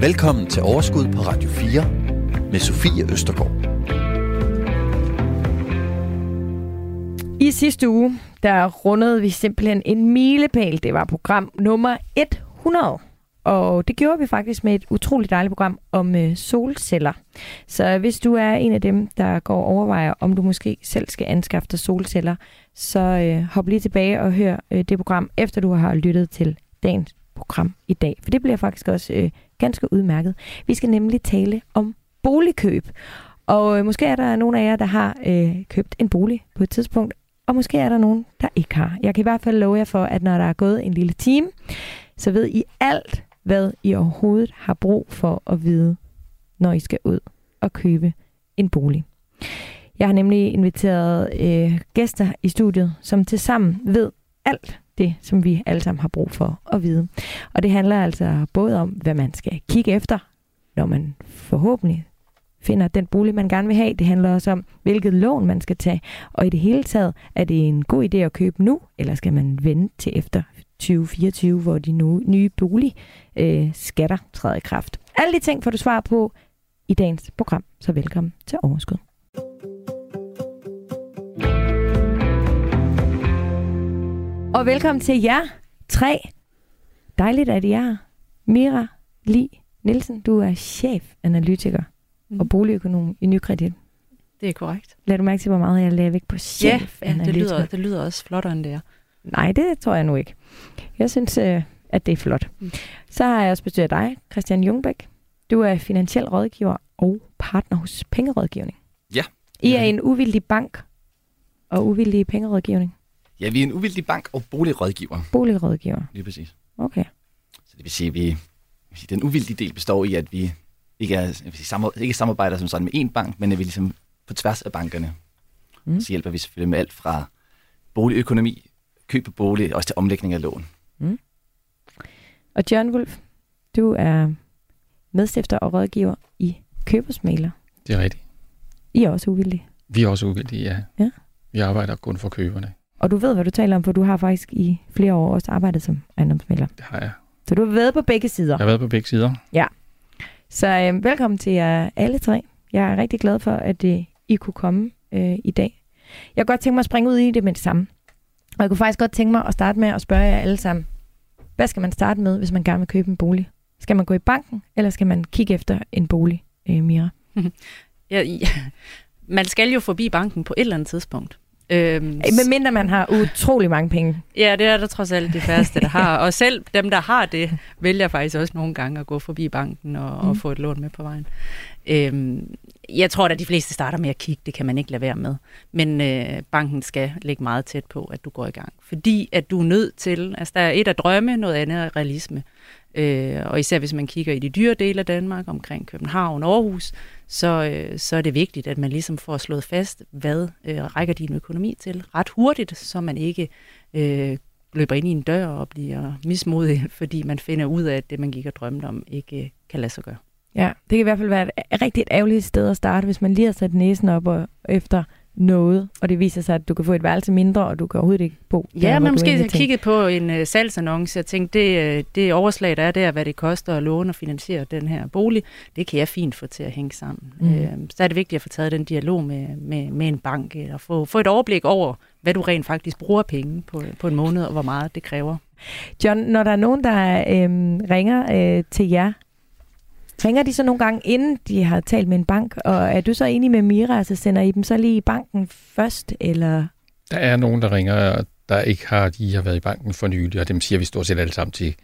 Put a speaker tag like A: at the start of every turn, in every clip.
A: Velkommen til Overskud på Radio 4 med Sofie Østergaard.
B: I sidste uge, der rundede vi simpelthen en milepæl. Det var program nummer 100. Og det gjorde vi faktisk med et utroligt dejligt program om øh, solceller. Så hvis du er en af dem, der går og overvejer, om du måske selv skal anskaffe dig solceller, så øh, hop lige tilbage og hør øh, det program, efter du har lyttet til dagens program i dag. For det bliver faktisk også øh, ganske udmærket. Vi skal nemlig tale om boligkøb. Og øh, måske er der nogen af jer, der har øh, købt en bolig på et tidspunkt, og måske er der nogen, der ikke har. Jeg kan i hvert fald love jer for, at når der er gået en lille time, så ved I alt, hvad I overhovedet har brug for at vide, når I skal ud og købe en bolig. Jeg har nemlig inviteret øh, gæster i studiet, som tilsammen ved alt det, som vi alle sammen har brug for at vide. Og det handler altså både om, hvad man skal kigge efter, når man forhåbentlig finder den bolig, man gerne vil have. Det handler også om, hvilket lån man skal tage. Og i det hele taget, er det en god idé at købe nu, eller skal man vente til efter 2024, hvor de nye boligskatter øh, træder i kraft. Alle de ting får du svar på i dagens program, så velkommen til Overskud. Og velkommen til jer tre. Dejligt, at I er her. Mira Li Nielsen, du er chefanalytiker mm. og boligøkonom i Nykredit.
C: Det er korrekt.
B: Lad du mærke til, hvor meget jeg lagde væk på chefanalytiker?
C: Ja, ja det, lyder, det lyder også flottere, end det er.
B: Nej, det tror jeg nu ikke. Jeg synes, øh, at det er flot. Mm. Så har jeg også besøgt dig, Christian Jungbæk. Du er finansiel rådgiver og partner hos Pengerådgivning.
D: Ja.
B: I er en uvildig bank og uvildig pengerådgivning.
D: Ja, vi er en uvildig bank og boligrådgiver.
B: Boligrådgiver.
D: Lige præcis.
B: Okay.
D: Så det vil sige, at vi, den uvildige del består i, at vi ikke, er, jeg sige, sammen, ikke samarbejder som sådan med én bank, men at vi ligesom på tværs af bankerne. Mm. Så hjælper vi selvfølgelig med alt fra boligøkonomi, køb af bolig, også til omlægning af lån. Mm.
B: Og John Wolf, du er medstifter og rådgiver i Købersmaler.
E: Det er rigtigt.
B: I er også uvildige.
E: Vi er også uvildige, ja.
B: ja.
E: Vi arbejder kun for køberne.
B: Og du ved, hvad du taler om, for du har faktisk i flere år også arbejdet som ejendomsmælder.
E: Det har jeg.
B: Så du har været på begge sider.
E: Jeg har været på begge sider.
B: Ja. Så øh, velkommen til jer alle tre. Jeg er rigtig glad for, at øh, I kunne komme øh, i dag. Jeg kunne godt tænke mig at springe ud i det med det samme. Og jeg kunne faktisk godt tænke mig at starte med at spørge jer alle sammen. Hvad skal man starte med, hvis man gerne vil købe en bolig? Skal man gå i banken, eller skal man kigge efter en bolig, øh, Mira?
C: ja, ja. Man skal jo forbi banken på et eller andet tidspunkt.
B: Øhm, Men mindre man har utrolig mange penge.
C: Ja, det er der trods alt de færreste, der har. Og selv dem, der har det, vælger faktisk også nogle gange at gå forbi banken og, mm. og få et lån med på vejen. Øhm, jeg tror, at de fleste starter med at kigge. Det kan man ikke lade være med. Men øh, banken skal ligge meget tæt på, at du går i gang. Fordi at du er nødt til... Altså, der er et af drømme, noget andet er realisme. Øh, og især hvis man kigger i de dyre dele af Danmark, omkring København og Aarhus, så, øh, så er det vigtigt, at man ligesom får slået fast, hvad øh, rækker din økonomi til ret hurtigt, så man ikke øh, løber ind i en dør og bliver mismodig, fordi man finder ud af, at det, man gik og drømte om, ikke øh, kan lade sig gøre.
B: Ja, det kan i hvert fald være et rigtig ærgerligt sted at starte, hvis man lige har sat næsen op og efter noget, og det viser sig, at du kan få et værelse mindre, og du kan overhovedet ikke bo
C: der, Ja, men måske har kigget på en uh, salgsannonce og tænkt, det, uh, det overslag, der er der, hvad det koster at låne og finansiere den her bolig, det kan jeg fint få til at hænge sammen. Mm. Uh, så er det vigtigt at få taget den dialog med, med, med en bank, og få, få et overblik over, hvad du rent faktisk bruger penge på, på en måned, og hvor meget det kræver.
B: John, når der er nogen, der øh, ringer øh, til jer, Ringer de så nogle gange, inden de har talt med en bank? Og er du så enig med Mira, altså sender I dem så lige i banken først, eller?
E: Der er nogen, der ringer, der ikke har, de har været i banken for nylig, og dem siger vi stort set alle sammen til,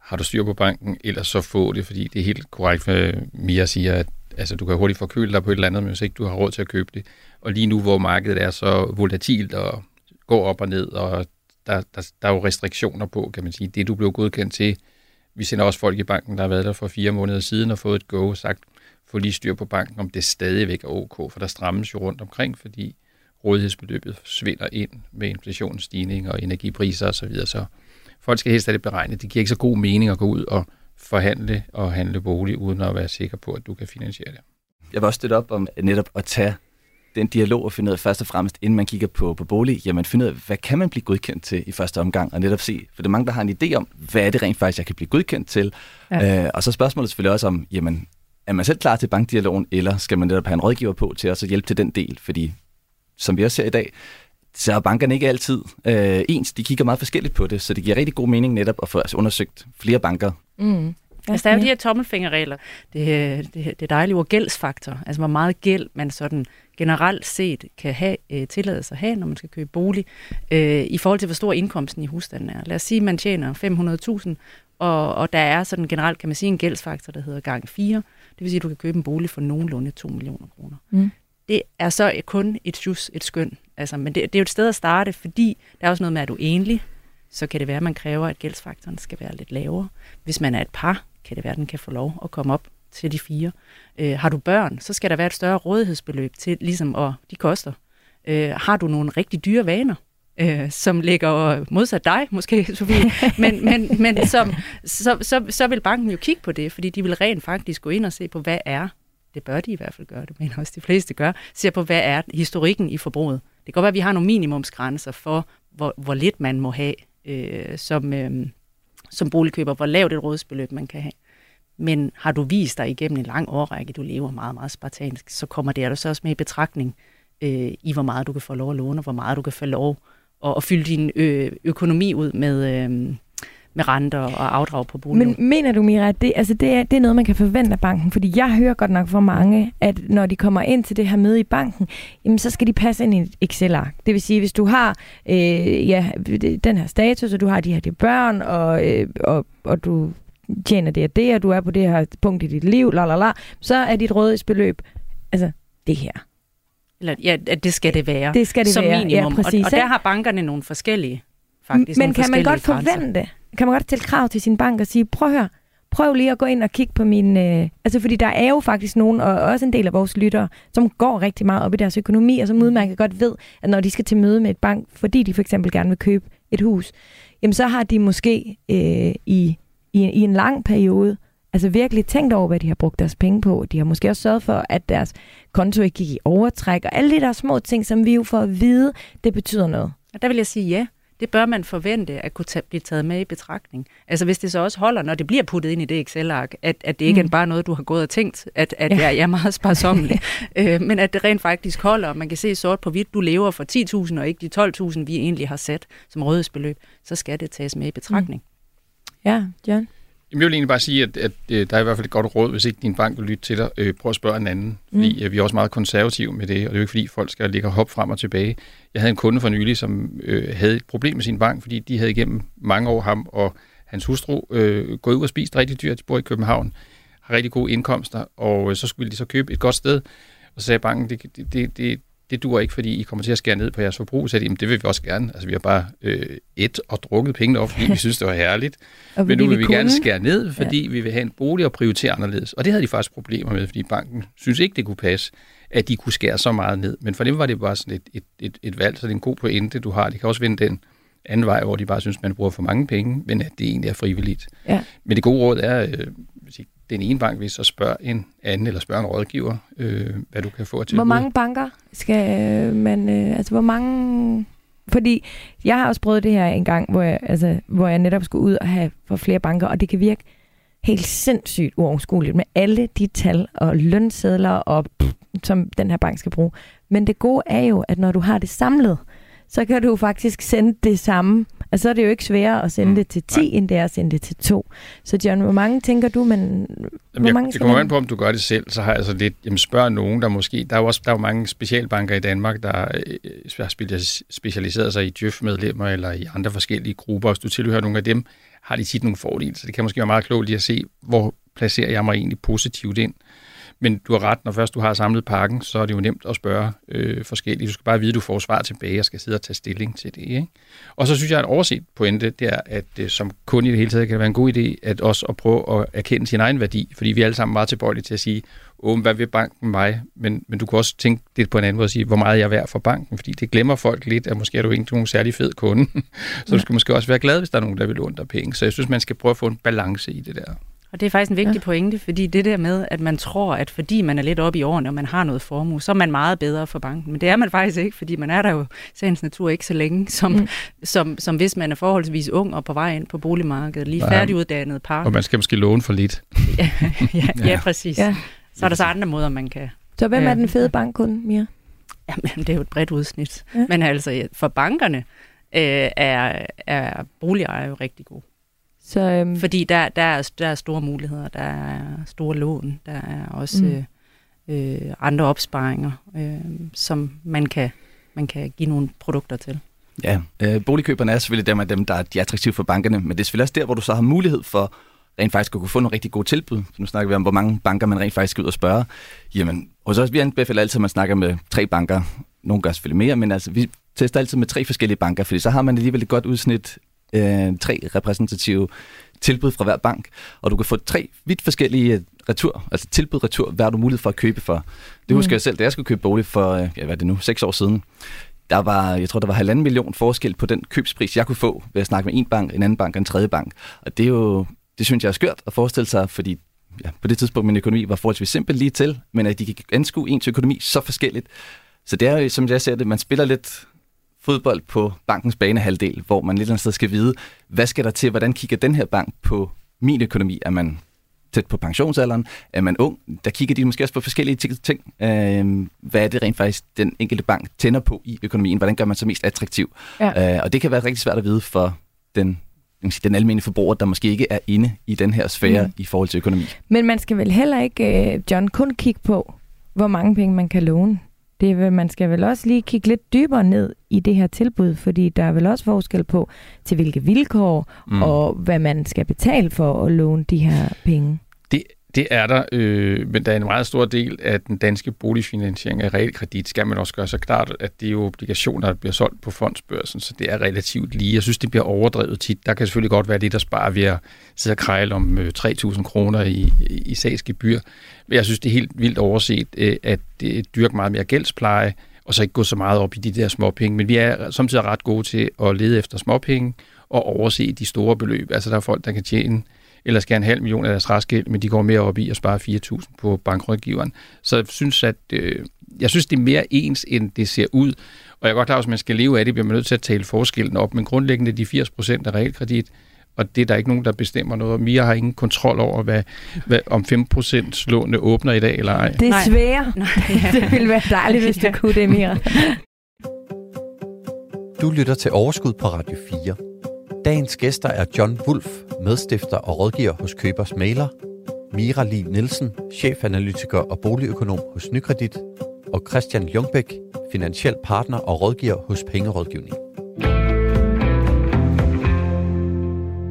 E: har du styr på banken, eller så få det, fordi det er helt korrekt, hvad Mira siger, at altså, du kan hurtigt forkøle dig på et eller andet, men hvis ikke du har råd til at købe det. Og lige nu, hvor markedet er så volatilt og går op og ned, og der, der, der er jo restriktioner på, kan man sige. Det, du blev godkendt til, vi sender også folk i banken, der har været der for fire måneder siden og fået et go og sagt, få lige styr på banken, om det stadigvæk er ok, for der strammes jo rundt omkring, fordi rådighedsbeløbet svinder ind med inflationsstigning og energipriser osv. Så folk skal helst have det beregnet. Det giver ikke så god mening at gå ud og forhandle og handle bolig, uden at være sikker på, at du kan finansiere det.
D: Jeg vil også støtte op om netop at tage den dialog og finde ud af først og fremmest, inden man kigger på, på bolig, jamen finde ud af, hvad kan man blive godkendt til i første omgang, og netop se, for det er mange, der har en idé om, hvad er det rent faktisk, jeg kan blive godkendt til. Ja. Øh, og så spørgsmålet selvfølgelig også om, jamen, er man selv klar til bankdialogen, eller skal man netop have en rådgiver på til at hjælpe til den del? Fordi, som vi også ser i dag, så er bankerne ikke altid øh, ens. De kigger meget forskelligt på det, så det giver rigtig god mening netop at få altså, undersøgt flere banker.
C: Mm. Altså, der er jo de her tommelfingerregler. Det, det, det dejlige ord gældsfaktor. Altså, hvor meget gæld man sådan generelt set kan have øh, tilladelse at have, når man skal købe bolig, øh, i forhold til, hvor stor indkomsten i husstanden er. Lad os sige, at man tjener 500.000, og, og der er sådan generelt, kan man sige, en gældsfaktor, der hedder gang 4. Det vil sige, at du kan købe en bolig for nogenlunde 2 millioner kroner. Mm. Det er så kun et just, et skøn. Altså, men det, det er jo et sted at starte, fordi der er også noget med, at du er enlig, så kan det være, at man kræver, at gældsfaktoren skal være lidt lavere. Hvis man er et par, kan det være, at den kan få lov at komme op til de fire. Øh, har du børn, så skal der være et større rådighedsbeløb til, ligesom, og de koster. Øh, har du nogle rigtig dyre vaner, øh, som ligger modsat dig, måske, Sofie, men, men, men som, så, så, så vil banken jo kigge på det, fordi de vil rent faktisk gå ind og se på, hvad er, det bør de i hvert fald gøre, det mener også de fleste gør, se på, hvad er historikken i forbruget. Det kan godt være, at vi har nogle minimumsgrænser for, hvor, hvor lidt man må have øh, som, øh, som boligkøber, hvor lavt et rådsbeløb man kan have. Men har du vist dig igennem en lang årrække, du lever meget, meget spartansk, så kommer det så også med i betragtning øh, i, hvor meget du kan få lov at låne, og hvor meget du kan få lov at, at fylde din ø, økonomi ud med, øh, med renter og afdrag på boligen.
B: Men mener du, Mira, at det, altså det, er, det er noget, man kan forvente af banken? Fordi jeg hører godt nok for mange, at når de kommer ind til det her møde i banken, jamen så skal de passe ind i et Excel-ark. Det vil sige, hvis du har øh, ja, den her status, og du har de her de børn, og, øh, og, og du tjener det og det, og du er på det her punkt i dit liv, la, la, la, så er dit rådighedsbeløb, altså det her.
C: Eller, ja, det skal det være.
B: Det skal det
C: som
B: være,
C: minimum.
B: ja, præcis.
C: Og, og der har bankerne nogle forskellige, faktisk
B: Men kan man godt
C: grænser.
B: forvente, kan man godt stille krav til sin bank og sige, prøv høre, prøv lige at gå ind og kigge på min... Øh, altså, fordi der er jo faktisk nogen, og også en del af vores lyttere, som går rigtig meget op i deres økonomi, og som udmærket godt ved, at når de skal til møde med et bank, fordi de for eksempel gerne vil købe et hus, jamen så har de måske øh, i i, i en lang periode altså virkelig tænkt over, hvad de har brugt deres penge på. De har måske også sørget for, at deres konto ikke gik i overtræk, og alle de der små ting, som vi jo får at vide, det betyder noget.
C: Og der vil jeg sige ja. Det bør man forvente at kunne tage, blive taget med i betragtning. Altså hvis det så også holder, når det bliver puttet ind i det Excel-ark, at, at det ikke mm. er bare noget, du har gået og tænkt, at, at ja. jeg, jeg er meget sparsommelig, øh, men at det rent faktisk holder, og man kan se sort på hvidt, du lever for 10.000 og ikke de 12.000, vi egentlig har sat som rådighedsbeløb, så skal det tages med i betragtning.
B: Mm. Ja, John?
E: Jeg vil egentlig bare sige, at, at, øh, der er i hvert fald et godt råd, hvis ikke din bank vil lytte til dig. Øh, prøv at spørge en anden, fordi mm. vi er også meget konservative med det, og det er jo ikke fordi folk skal ligge og hoppe frem og tilbage. Jeg havde en kunde for nylig, som øh, havde et problem med sin bank, fordi de havde igennem mange år ham og hans hustru øh, gået ud og spist rigtig dyrt. De bor i København, har rigtig gode indkomster, og øh, så skulle de så købe et godt sted. Og så sagde banken, det, det, det, det duer ikke, fordi I kommer til at skære ned på jeres forbrug. Så det, det vil vi også gerne. Altså, vi har bare øh, et og drukket pengene op, fordi vi synes, det var herligt. Men nu vil vi, vi gerne skære ned, fordi ja. vi vil have en bolig og prioritere anderledes. Og det havde de faktisk problemer med, fordi banken synes ikke, det kunne passe, at de kunne skære så meget ned. Men for dem var det bare sådan et, et, et, et valg, så det er en god pointe, du har. Det kan også vende den anden vej, hvor de bare synes, man bruger for mange penge, men at det egentlig er frivilligt. Ja. Men det gode råd er, øh, den ene bank vil så spørge en anden, eller spørge en rådgiver, øh, hvad du kan få til.
B: Hvor mange banker skal øh, man, øh, altså hvor mange, fordi jeg har også prøvet det her en gang, hvor jeg, altså, hvor jeg netop skulle ud og have for flere banker, og det kan virke helt sindssygt uoverskueligt med alle de tal og lønsedler, og, pff, som den her bank skal bruge. Men det gode er jo, at når du har det samlet, så kan du faktisk sende det samme Altså, så er det jo ikke sværere at sende mm. det til 10, Nej. end det er at sende det til 2. Så John, hvor mange tænker du, men...
E: Jamen, hvor mange jeg, det kommer an på, om du gør det selv, så har jeg så lidt... Jamen, spørg nogen, der måske... Der er jo også der er jo mange specialbanker i Danmark, der øh, har specialiseret sig i Djøf-medlemmer eller i andre forskellige grupper. Hvis du tilhører nogle af dem, har de tit nogle fordele. Så det kan måske være meget klogt lige at se, hvor placerer jeg mig egentlig positivt ind. Men du har ret, når først du har samlet pakken, så er det jo nemt at spørge øh, forskelligt. Du skal bare vide, at du får svar tilbage og skal sidde og tage stilling til det. Ikke? Og så synes jeg, at en overset pointe, det er, at øh, som kun i det hele taget kan det være en god idé, at også at prøve at erkende sin egen værdi. Fordi vi er alle sammen meget tilbøjelige til at sige, åh, hvad vil banken mig? Men, men du kan også tænke lidt på en anden måde og sige, hvor meget jeg er værd for banken. Fordi det glemmer folk lidt, at måske er du ikke nogen særlig fed kunde. så ja. du skal måske også være glad, hvis der er nogen, der vil låne dig penge. Så jeg synes, man skal prøve at få en balance i det der.
C: Og det er faktisk en vigtig ja. pointe, fordi det der med, at man tror, at fordi man er lidt oppe i årene, og man har noget formue, så er man meget bedre for banken. Men det er man faktisk ikke, fordi man er der jo sagens natur ikke så længe, som, mm. som, som hvis man er forholdsvis ung og på vej ind på boligmarkedet, lige færdiguddannet par.
E: Og man skal måske låne for lidt.
C: ja, ja, ja, præcis. Ja. Så er der så andre måder, man kan...
B: Så hvem er den fede bankkunde, Mia?
C: Jamen, det er jo et bredt udsnit. Ja. Men altså, for bankerne øh, er, er boligejere jo rigtig gode. Så, øhm, Fordi der, der, er, der er store muligheder, der er store lån, der er også mm. øh, øh, andre opsparinger, øh, som man kan, man kan give nogle produkter til.
D: Ja, øh, boligkøberne er selvfølgelig dem af dem, der er de attraktive for bankerne, men det er selvfølgelig også der, hvor du så har mulighed for rent faktisk at kunne få nogle rigtig gode tilbud. Nu snakker vi om, hvor mange banker man rent faktisk skal ud og spørge. Jamen, hos os, vi anbefaler altid, at man snakker med tre banker. Nogle gør selvfølgelig mere, men altså, vi tester altid med tre forskellige banker, fordi så har man alligevel et godt udsnit, øh, tre repræsentative tilbud fra hver bank, og du kan få tre vidt forskellige retur, altså tilbud retur, hvad har du mulighed for at købe for. Det mm. husker jeg selv, da jeg skulle købe bolig for, øh, ja, hvad er det nu, seks år siden. Der var, jeg tror, der var halvanden million forskel på den købspris, jeg kunne få ved at snakke med en bank, en anden bank og en tredje bank. Og det er jo, det synes jeg er skørt at forestille sig, fordi ja, på det tidspunkt min økonomi var forholdsvis simpel lige til, men at de kan anskue ens økonomi så forskelligt. Så det er jo, som jeg ser det, man spiller lidt fodbold på bankens banehalvdel, hvor man lidt andet sted skal vide, hvad skal der til, hvordan kigger den her bank på min økonomi? Er man tæt på pensionsalderen? Er man ung? Der kigger de måske også på forskellige ting. Øh, hvad er det rent faktisk, den enkelte bank tænder på i økonomien? Hvordan gør man sig mest attraktiv? Ja. Øh, og det kan være rigtig svært at vide for den den almindelige forbruger, der måske ikke er inde i den her sfære mm. i forhold til økonomi.
B: Men man skal vel heller ikke, øh, John, kun kigge på, hvor mange penge man kan låne. Det er, man skal vel også lige kigge lidt dybere ned i det her tilbud, fordi der er vel også forskel på, til hvilke vilkår, mm. og hvad man skal betale for at låne de her penge.
E: Det, er der, øh, men der er en meget stor del af den danske boligfinansiering af realkredit, skal man også gøre sig klart, at det er jo obligationer, der bliver solgt på fondsbørsen, så det er relativt lige. Jeg synes, det bliver overdrevet tit. Der kan selvfølgelig godt være det, der sparer ved at sidde og krejle om øh, 3.000 kroner i, i sagsgebyr. Men jeg synes, det er helt vildt overset, øh, at øh, det dyrker meget mere gældspleje, og så ikke gå så meget op i de der småpenge. Men vi er samtidig ret gode til at lede efter småpenge og overse de store beløb. Altså der er folk, der kan tjene eller skal en halv million af deres restgæld, men de går mere op i at spare 4.000 på bankrådgiveren. Så jeg synes, at øh, jeg synes, det er mere ens, end det ser ud. Og jeg er godt klar, at hvis man skal leve af det, bliver man nødt til at tale forskellen op. Men grundlæggende de 80 procent af realkredit, og det er der ikke nogen, der bestemmer noget. Mia har ingen kontrol over, hvad, hvad om 5% lånene åbner i dag eller ej.
B: Det er svært. det ville være dejligt, hvis du kunne det, Mia.
A: Du lytter til Overskud på Radio 4. Dagens gæster er John Wolf, medstifter og rådgiver hos Købers Mailer, Mira Li Nielsen, chefanalytiker og boligøkonom hos Nykredit, og Christian Jungbæk, finansiel partner og rådgiver hos Pengerådgivning.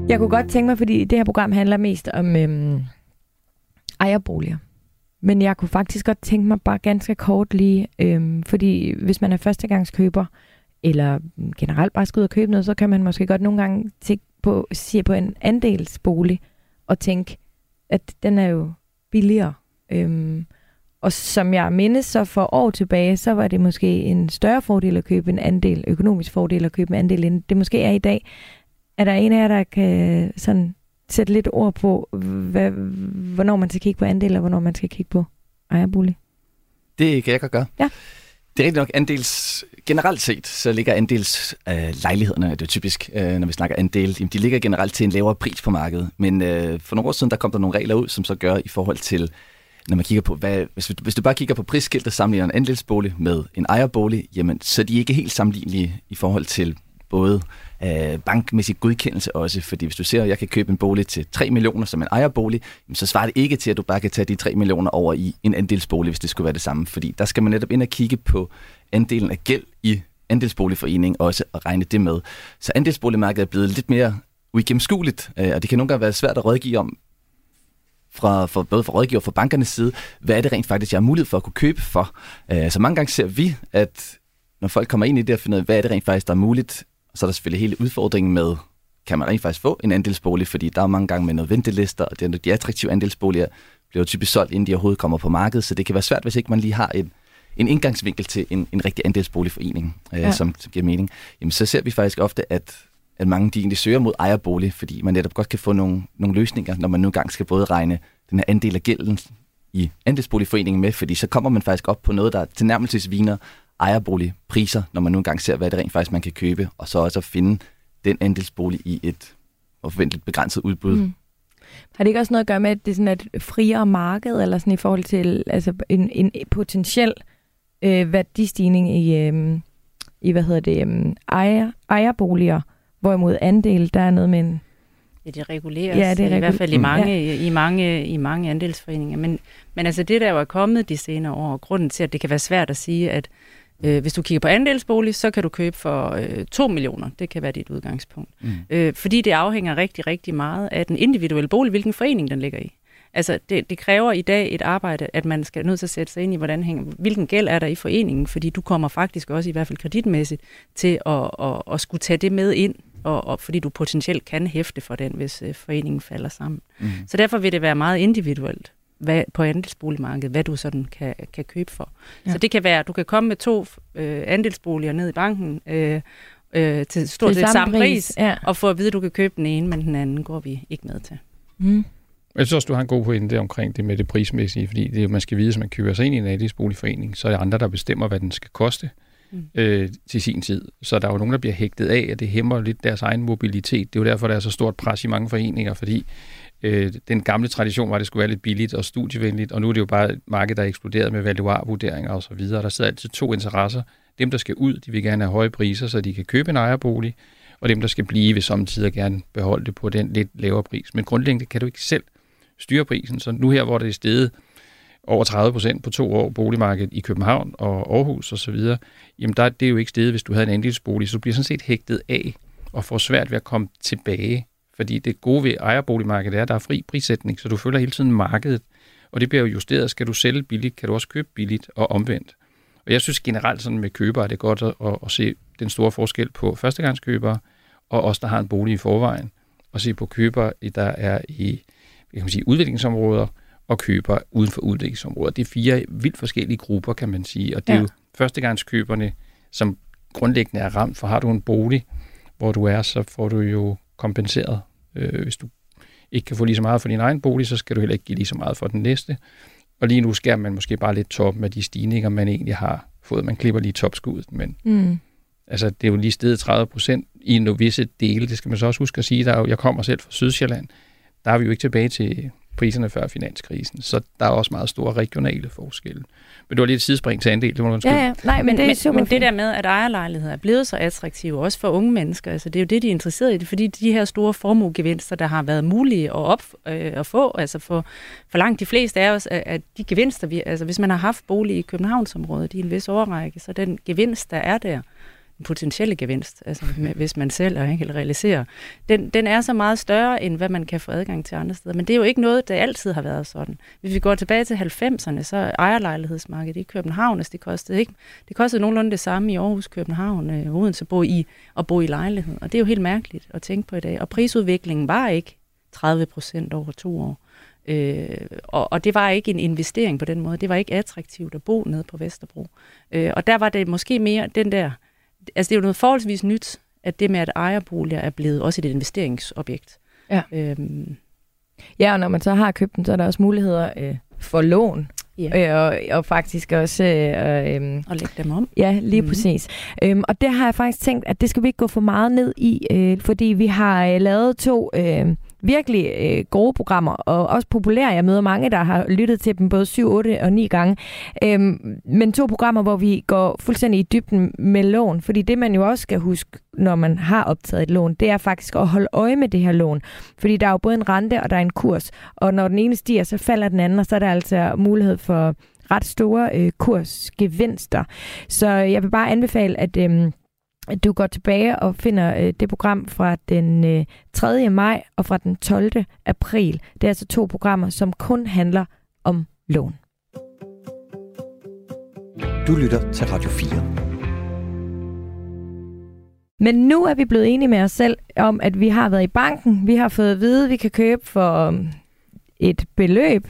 B: Jeg kunne godt tænke mig, fordi det her program handler mest om øhm, ejerboliger. Men jeg kunne faktisk godt tænke mig bare ganske kort lige, øhm, fordi hvis man er førstegangskøber, eller generelt bare skal ud og købe noget, så kan man måske godt nogle gange tænke på, se på en andelsbolig og tænke, at den er jo billigere. Øhm, og som jeg mindes, så for år tilbage, så var det måske en større fordel at købe en andel, økonomisk fordel at købe en andel, end det måske er i dag. Er der en af jer, der kan sådan sætte lidt ord på, hvad, hvornår man skal kigge på andel, og hvornår man skal kigge på ejerbolig?
D: Det kan jeg godt gøre. Ja. Det er rigtig nok andels... Generelt set, så ligger andels øh, lejlighederne, det er typisk, øh, når vi snakker andel, jamen, de ligger generelt til en lavere pris på markedet. Men øh, for nogle år siden, der kom der nogle regler ud, som så gør i forhold til, når man kigger på, hvad, hvis, hvis du bare kigger på prisskilt og sammenligner en andelsbolig med en ejerbolig, jamen, så er de ikke helt sammenlignelige i forhold til både øh, bankmæssig godkendelse også, fordi hvis du ser, at jeg kan købe en bolig til 3 millioner som en ejerbolig, så svarer det ikke til, at du bare kan tage de 3 millioner over i en andelsbolig, hvis det skulle være det samme, fordi der skal man netop ind og kigge på andelen af gæld i andelsboligforeningen også og regne det med. Så andelsboligmarkedet er blevet lidt mere uigennemskueligt, øh, og det kan nogle gange være svært at rådgive om, fra, for, både fra rådgiver og fra bankernes side, hvad er det rent faktisk, jeg har mulighed for at kunne købe for. Øh, så mange gange ser vi, at når folk kommer ind i det og finder ud af, hvad er det rent faktisk, der er muligt, så er der selvfølgelig hele udfordringen med, kan man rent faktisk få en andelsbolig, fordi der er mange gange med noget ventelister, og de attraktive andelsboliger bliver typisk solgt, inden de overhovedet kommer på markedet, så det kan være svært, hvis ikke man lige har en, en indgangsvinkel til en, en rigtig andelsboligforening, øh, ja. som, som giver mening. Jamen, så ser vi faktisk ofte, at at mange de egentlig søger mod ejerbolig, fordi man netop godt kan få nogle, nogle løsninger, når man nu engang skal både regne den her andel af gælden i andelsboligforeningen med, fordi så kommer man faktisk op på noget, der tilnærmelsesviner ejerboligpriser, når man nu engang ser, hvad det rent faktisk man kan købe, og så også at finde den andelsbolig i et forventeligt begrænset udbud. Mm.
B: Har det ikke også noget at gøre med, at det er sådan et friere marked, eller sådan i forhold til altså en, en potentiel øh, værdistigning i, øh, i, hvad hedder det, øh, ejer, ejerboliger, hvorimod andel, der er noget med en...
C: Ja, det reguleres ja, det er i hvert fald i mange, ja. i, mange, i mange andelsforeninger. Men, men altså det, der jo er kommet de senere år, grunden til, at det kan være svært at sige, at øh, hvis du kigger på andelsbolig, så kan du købe for øh, 2 millioner. Det kan være dit udgangspunkt. Mm. Øh, fordi det afhænger rigtig, rigtig meget af den individuelle bolig, hvilken forening den ligger i. Altså, det, det kræver i dag et arbejde, at man skal nødt til at sætte sig ind i, hvordan hænger, hvilken gæld er der i foreningen, fordi du kommer faktisk også, i hvert fald kreditmæssigt, til at, at, at skulle tage det med ind, og, og fordi du potentielt kan hæfte for den, hvis øh, foreningen falder sammen. Mm. Så derfor vil det være meget individuelt hvad, på andelsboligmarkedet, hvad du sådan kan, kan købe for. Ja. Så det kan være, du kan komme med to øh, andelsboliger ned i banken, øh, øh, til stort set samme pris, pris ja. og få at vide, at du kan købe den ene, men den anden går vi ikke med til. Mm.
E: Jeg synes også, du har en god pointe omkring det med det prismæssige, fordi det, man skal vide, at man køber sig ind i en andelsboligforening, så er det andre, der bestemmer, hvad den skal koste mm. øh, til sin tid. Så der er jo nogen, der bliver hægtet af, at det hæmmer lidt deres egen mobilitet. Det er jo derfor, der er så stort pres i mange foreninger, fordi øh, den gamle tradition var, at det skulle være lidt billigt og studievenligt, og nu er det jo bare et marked, der er eksploderet med valuarvurderinger og så videre. Der sidder altid to interesser. Dem, der skal ud, de vil gerne have høje priser, så de kan købe en ejerbolig, og dem, der skal blive, vil samtidig gerne beholde det på den lidt lavere pris. Men grundlæggende kan du ikke selv styre prisen, så nu her, hvor det er steget over 30 procent på to år boligmarkedet i København og Aarhus osv., og jamen der, det er jo ikke stedet, hvis du havde en andelsbolig, så du bliver sådan set hægtet af og får svært ved at komme tilbage. Fordi det gode ved ejerboligmarkedet er, at der er fri prissætning, så du følger hele tiden markedet, og det bliver jo justeret. Skal du sælge billigt, kan du også købe billigt og omvendt. Og jeg synes generelt sådan med købere er det godt at, at, at se den store forskel på førstegangskøbere og os, der har en bolig i forvejen, og se på købere, der er i kan man sige, udviklingsområder, og køber uden for udviklingsområder. Det er fire vildt forskellige grupper, kan man sige, og det ja. er jo førstegangskøberne, som grundlæggende er ramt, for har du en bolig, hvor du er, så får du jo kompenseret. Øh, hvis du ikke kan få lige så meget for din egen bolig, så skal du heller ikke give lige så meget for den næste. Og lige nu skærer man måske bare lidt top med de stigninger, man egentlig har fået. Man klipper lige topskuddet, men mm. altså, det er jo lige stedet 30 procent i en visse dele. Det skal man så også huske at sige. Der er jo, jeg kommer selv fra Sydsjælland. Der er vi jo ikke tilbage til priserne før finanskrisen. Så der er også meget store regionale forskelle. Men du har lidt et sidespring til andel, det må du
C: ja, ja. Nej, men, men, det er super men det der med, at ejerlejligheder er blevet så attraktive, også for unge mennesker, altså det er jo det, de er interesseret i, det, fordi de her store formuegevinster, der har været mulige at, op, øh, at få, altså for, for langt de fleste af os, at de gevinster, vi, altså hvis man har haft bolig i Københavnsområdet i en vis overrække, så den gevinst, der er der, potentielle gevinst, altså med, hvis man selv er ikke realiserer, den, den er så meget større, end hvad man kan få adgang til andre steder. Men det er jo ikke noget, der altid har været sådan. Hvis vi går tilbage til 90'erne, så ejerlejlighedsmarkedet i København, altså det kostede ikke, det kostede nogenlunde det samme i Aarhus, København, øh, Odense, at bo i, at bo i lejlighed. Og det er jo helt mærkeligt at tænke på i dag. Og prisudviklingen var ikke 30 procent over to år. Øh, og, og det var ikke en investering på den måde. Det var ikke attraktivt at bo nede på Vesterbro. Øh, og der var det måske mere den der altså det er jo noget forholdsvis nyt, at det med, at ejerboliger er blevet også et investeringsobjekt.
B: Ja. Øhm. Ja, og når man så har købt den, så er der også muligheder øh, for lån. Ja. Øh, og, og faktisk også... Øh,
C: øh, og lægge dem om.
B: Ja, lige mm. præcis. Øhm, og det har jeg faktisk tænkt, at det skal vi ikke gå for meget ned i, øh, fordi vi har øh, lavet to... Øh, virkelig øh, gode programmer, og også populære. Jeg møder mange, der har lyttet til dem både 7, 8 og 9 gange. Øhm, men to programmer, hvor vi går fuldstændig i dybden med lån, fordi det man jo også skal huske, når man har optaget et lån, det er faktisk at holde øje med det her lån. Fordi der er jo både en rente, og der er en kurs, og når den ene stiger, så falder den anden, og så er der altså mulighed for ret store øh, kursgevinster. Så jeg vil bare anbefale, at... Øh, du går tilbage og finder øh, det program fra den øh, 3. maj og fra den 12. april. Det er altså to programmer, som kun handler om lån.
A: Du lytter til Radio 4.
B: Men nu er vi blevet enige med os selv om, at vi har været i banken. Vi har fået at vide, at vi kan købe for um, et beløb.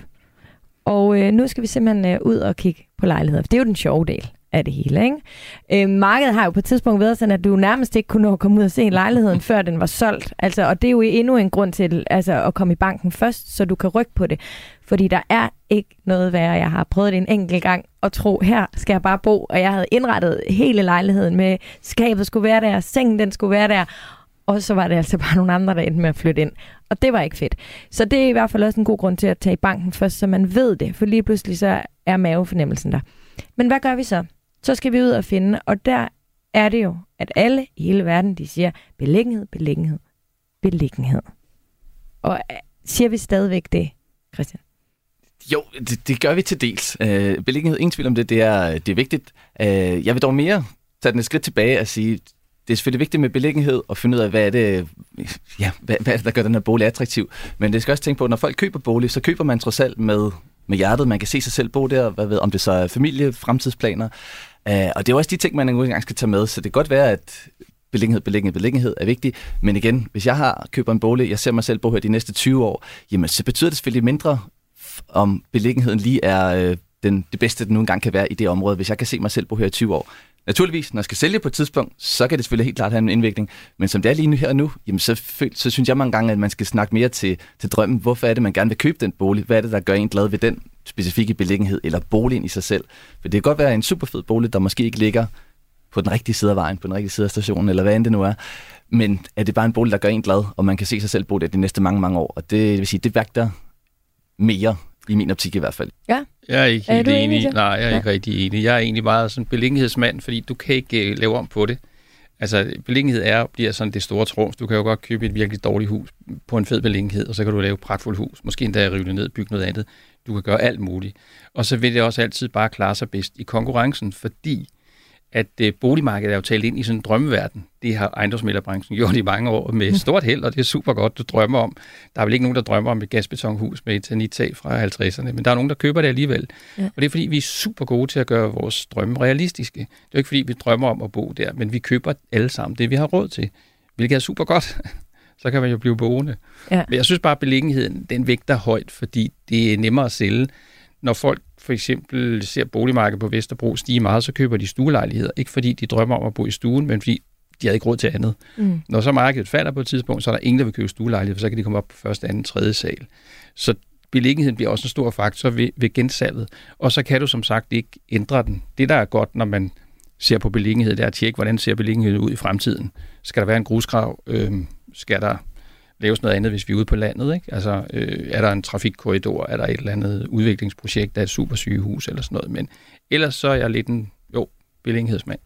B: Og øh, nu skal vi simpelthen øh, ud og kigge på lejligheder. For det er jo den sjove del af det hele. Ikke? Øh, markedet har jo på et tidspunkt været sådan, at du nærmest ikke kunne nå at komme ud og se lejligheden, før den var solgt. Altså, og det er jo endnu en grund til altså, at komme i banken først, så du kan rykke på det. Fordi der er ikke noget værre. Jeg har prøvet det en enkelt gang og tro, her skal jeg bare bo. Og jeg havde indrettet hele lejligheden med, skabet skulle være der, sengen den skulle være der. Og så var det altså bare nogle andre, der endte med at flytte ind. Og det var ikke fedt. Så det er i hvert fald også en god grund til at tage i banken først, så man ved det. For lige pludselig så er mavefornemmelsen der. Men hvad gør vi så? Så skal vi ud og finde, og der er det jo, at alle i hele verden, de siger beliggenhed, beliggenhed, beliggenhed. Og øh, siger vi stadigvæk det, Christian?
D: Jo, det, det gør vi til dels. Øh, beliggenhed, ingen tvivl om det, det er, det er vigtigt. Øh, jeg vil dog mere tage den et skridt tilbage og sige, det er selvfølgelig vigtigt med beliggenhed og finde ud af, hvad er det, ja, hvad, hvad er det, der gør den her bolig attraktiv. Men det skal også tænke på, at når folk køber bolig, så køber man trods alt med, med hjertet. Man kan se sig selv bo der, hvad ved, om det så er familie, fremtidsplaner. Uh, og det er også de ting, man engang skal tage med. Så det kan godt være, at beliggenhed, beliggenhed, beliggenhed er vigtig. Men igen, hvis jeg har køber en bolig, jeg ser mig selv bo her de næste 20 år, jamen så betyder det selvfølgelig mindre, om beliggenheden lige er øh, den, det bedste, den nu engang kan være i det område, hvis jeg kan se mig selv bo her i 20 år. Naturligvis, når jeg skal sælge på et tidspunkt, så kan det selvfølgelig helt klart have en indvirkning. Men som det er lige nu her og nu, jamen så, så synes jeg mange gange, at man skal snakke mere til, til drømmen. Hvorfor er det, man gerne vil købe den bolig? Hvad er det, der gør en glad ved den specifikke beliggenhed eller boligen i sig selv? For det kan godt være en super fed bolig, der måske ikke ligger på den rigtige side af vejen, på den rigtige side af stationen, eller hvad end det nu er. Men er det bare en bolig, der gør en glad, og man kan se sig selv bo der de næste mange, mange år. Og det vil sige, det vægter mere i min optik i hvert fald.
B: Ja.
E: Jeg er ikke helt
B: er
E: enig.
B: enig
E: Nej, jeg er ja. ikke rigtig enig. Jeg er egentlig meget sådan beliggenhedsmand, fordi du kan ikke uh, lave om på det. Altså, beliggenhed er, bliver sådan det store trumf. Du kan jo godt købe et virkelig dårligt hus på en fed beliggenhed, og så kan du lave et pragtfuldt hus. Måske endda rive det ned, bygge noget andet. Du kan gøre alt muligt. Og så vil det også altid bare klare sig bedst i konkurrencen, fordi at øh, boligmarkedet er jo talt ind i sådan en drømmeverden. Det har ejendomsmælderbranchen gjort i mange år med stort held, og det er super godt, du drømmer om. Der er vel ikke nogen, der drømmer om et gasbetonhus med et tag fra 50'erne, men der er nogen, der køber det alligevel. Ja. Og det er fordi, vi er super gode til at gøre vores drømme realistiske. Det er jo ikke fordi, vi drømmer om at bo der, men vi køber alle sammen det, vi har råd til, hvilket er super godt. Så kan man jo blive boende. Ja. Men jeg synes bare, at beliggenheden, den vægter højt, fordi det er nemmere at sælge. Når folk for eksempel ser boligmarkedet på Vesterbro stige meget, så køber de stuelejligheder. Ikke fordi de drømmer om at bo i stuen, men fordi de har ikke råd til andet. Mm. Når så markedet falder på et tidspunkt, så er der ingen, der vil købe stuelejlighed, for så kan de komme op på første, anden, tredje sal. Så beliggenheden bliver også en stor faktor ved, ved gensalget. Og så kan du som sagt ikke ændre den. Det, der er godt, når man ser på beliggenhed, det er at tjekke, hvordan ser beliggenheden ud i fremtiden. Skal der være en grusgrav? Øh, skal der laves noget andet, hvis vi er ude på landet. Ikke? Altså, øh, er der en trafikkorridor? Er der et eller andet udviklingsprojekt af et supersygehus eller sådan noget? Men ellers så er jeg lidt en, jo, beliggenhedsmand.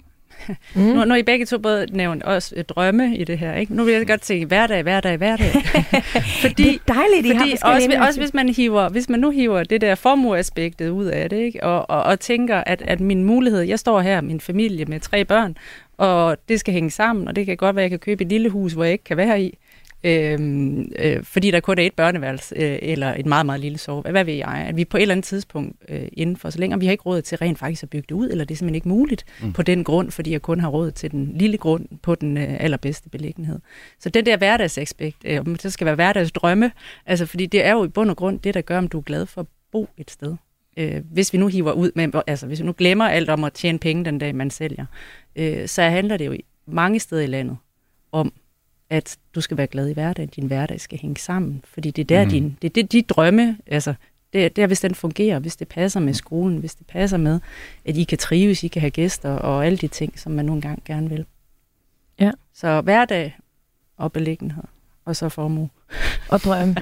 C: Mm. Nu, nu er I begge to både nævnt også et drømme i det her, ikke? Nu vil jeg godt se hverdag, hverdag, hverdag.
B: fordi, det er dejligt,
C: fordi I har også, også hvis man hiver, hvis man nu hiver det der formueaspektet ud af det, ikke? Og, og, og tænker, at, at min mulighed, jeg står her, min familie med tre børn, og det skal hænge sammen, og det kan godt være, at jeg kan købe et lille hus, hvor jeg ikke kan være i. Øhm, øh, fordi der kun er et børneværelse, øh, eller et meget, meget lille sove. Hvad ved jeg? At vi på et eller andet tidspunkt øh, inden for så længe, vi har ikke råd til rent faktisk at bygge det ud, eller det er simpelthen ikke muligt mm. på den grund, fordi jeg kun har råd til den lille grund på den øh, allerbedste beliggenhed. Så den der hverdagsaspekt, øh, om det skal være hverdagsdrømme, altså fordi det er jo i bund og grund det, der gør, om du er glad for at bo et sted. Øh, hvis vi nu hiver ud med, altså hvis vi nu glemmer alt om at tjene penge den dag, man sælger, øh, så handler det jo mange steder i landet om at du skal være glad i hverdagen, din hverdag skal hænge sammen, fordi det er der mm. din, det er det, de drømme, altså det, det er, hvis den fungerer, hvis det passer med skolen, hvis det passer med, at I kan trives, I kan have gæster og alle de ting, som man nogle gange gerne vil.
B: Ja.
C: Så hverdag og beliggenhed, og så formue.
B: Og drømme.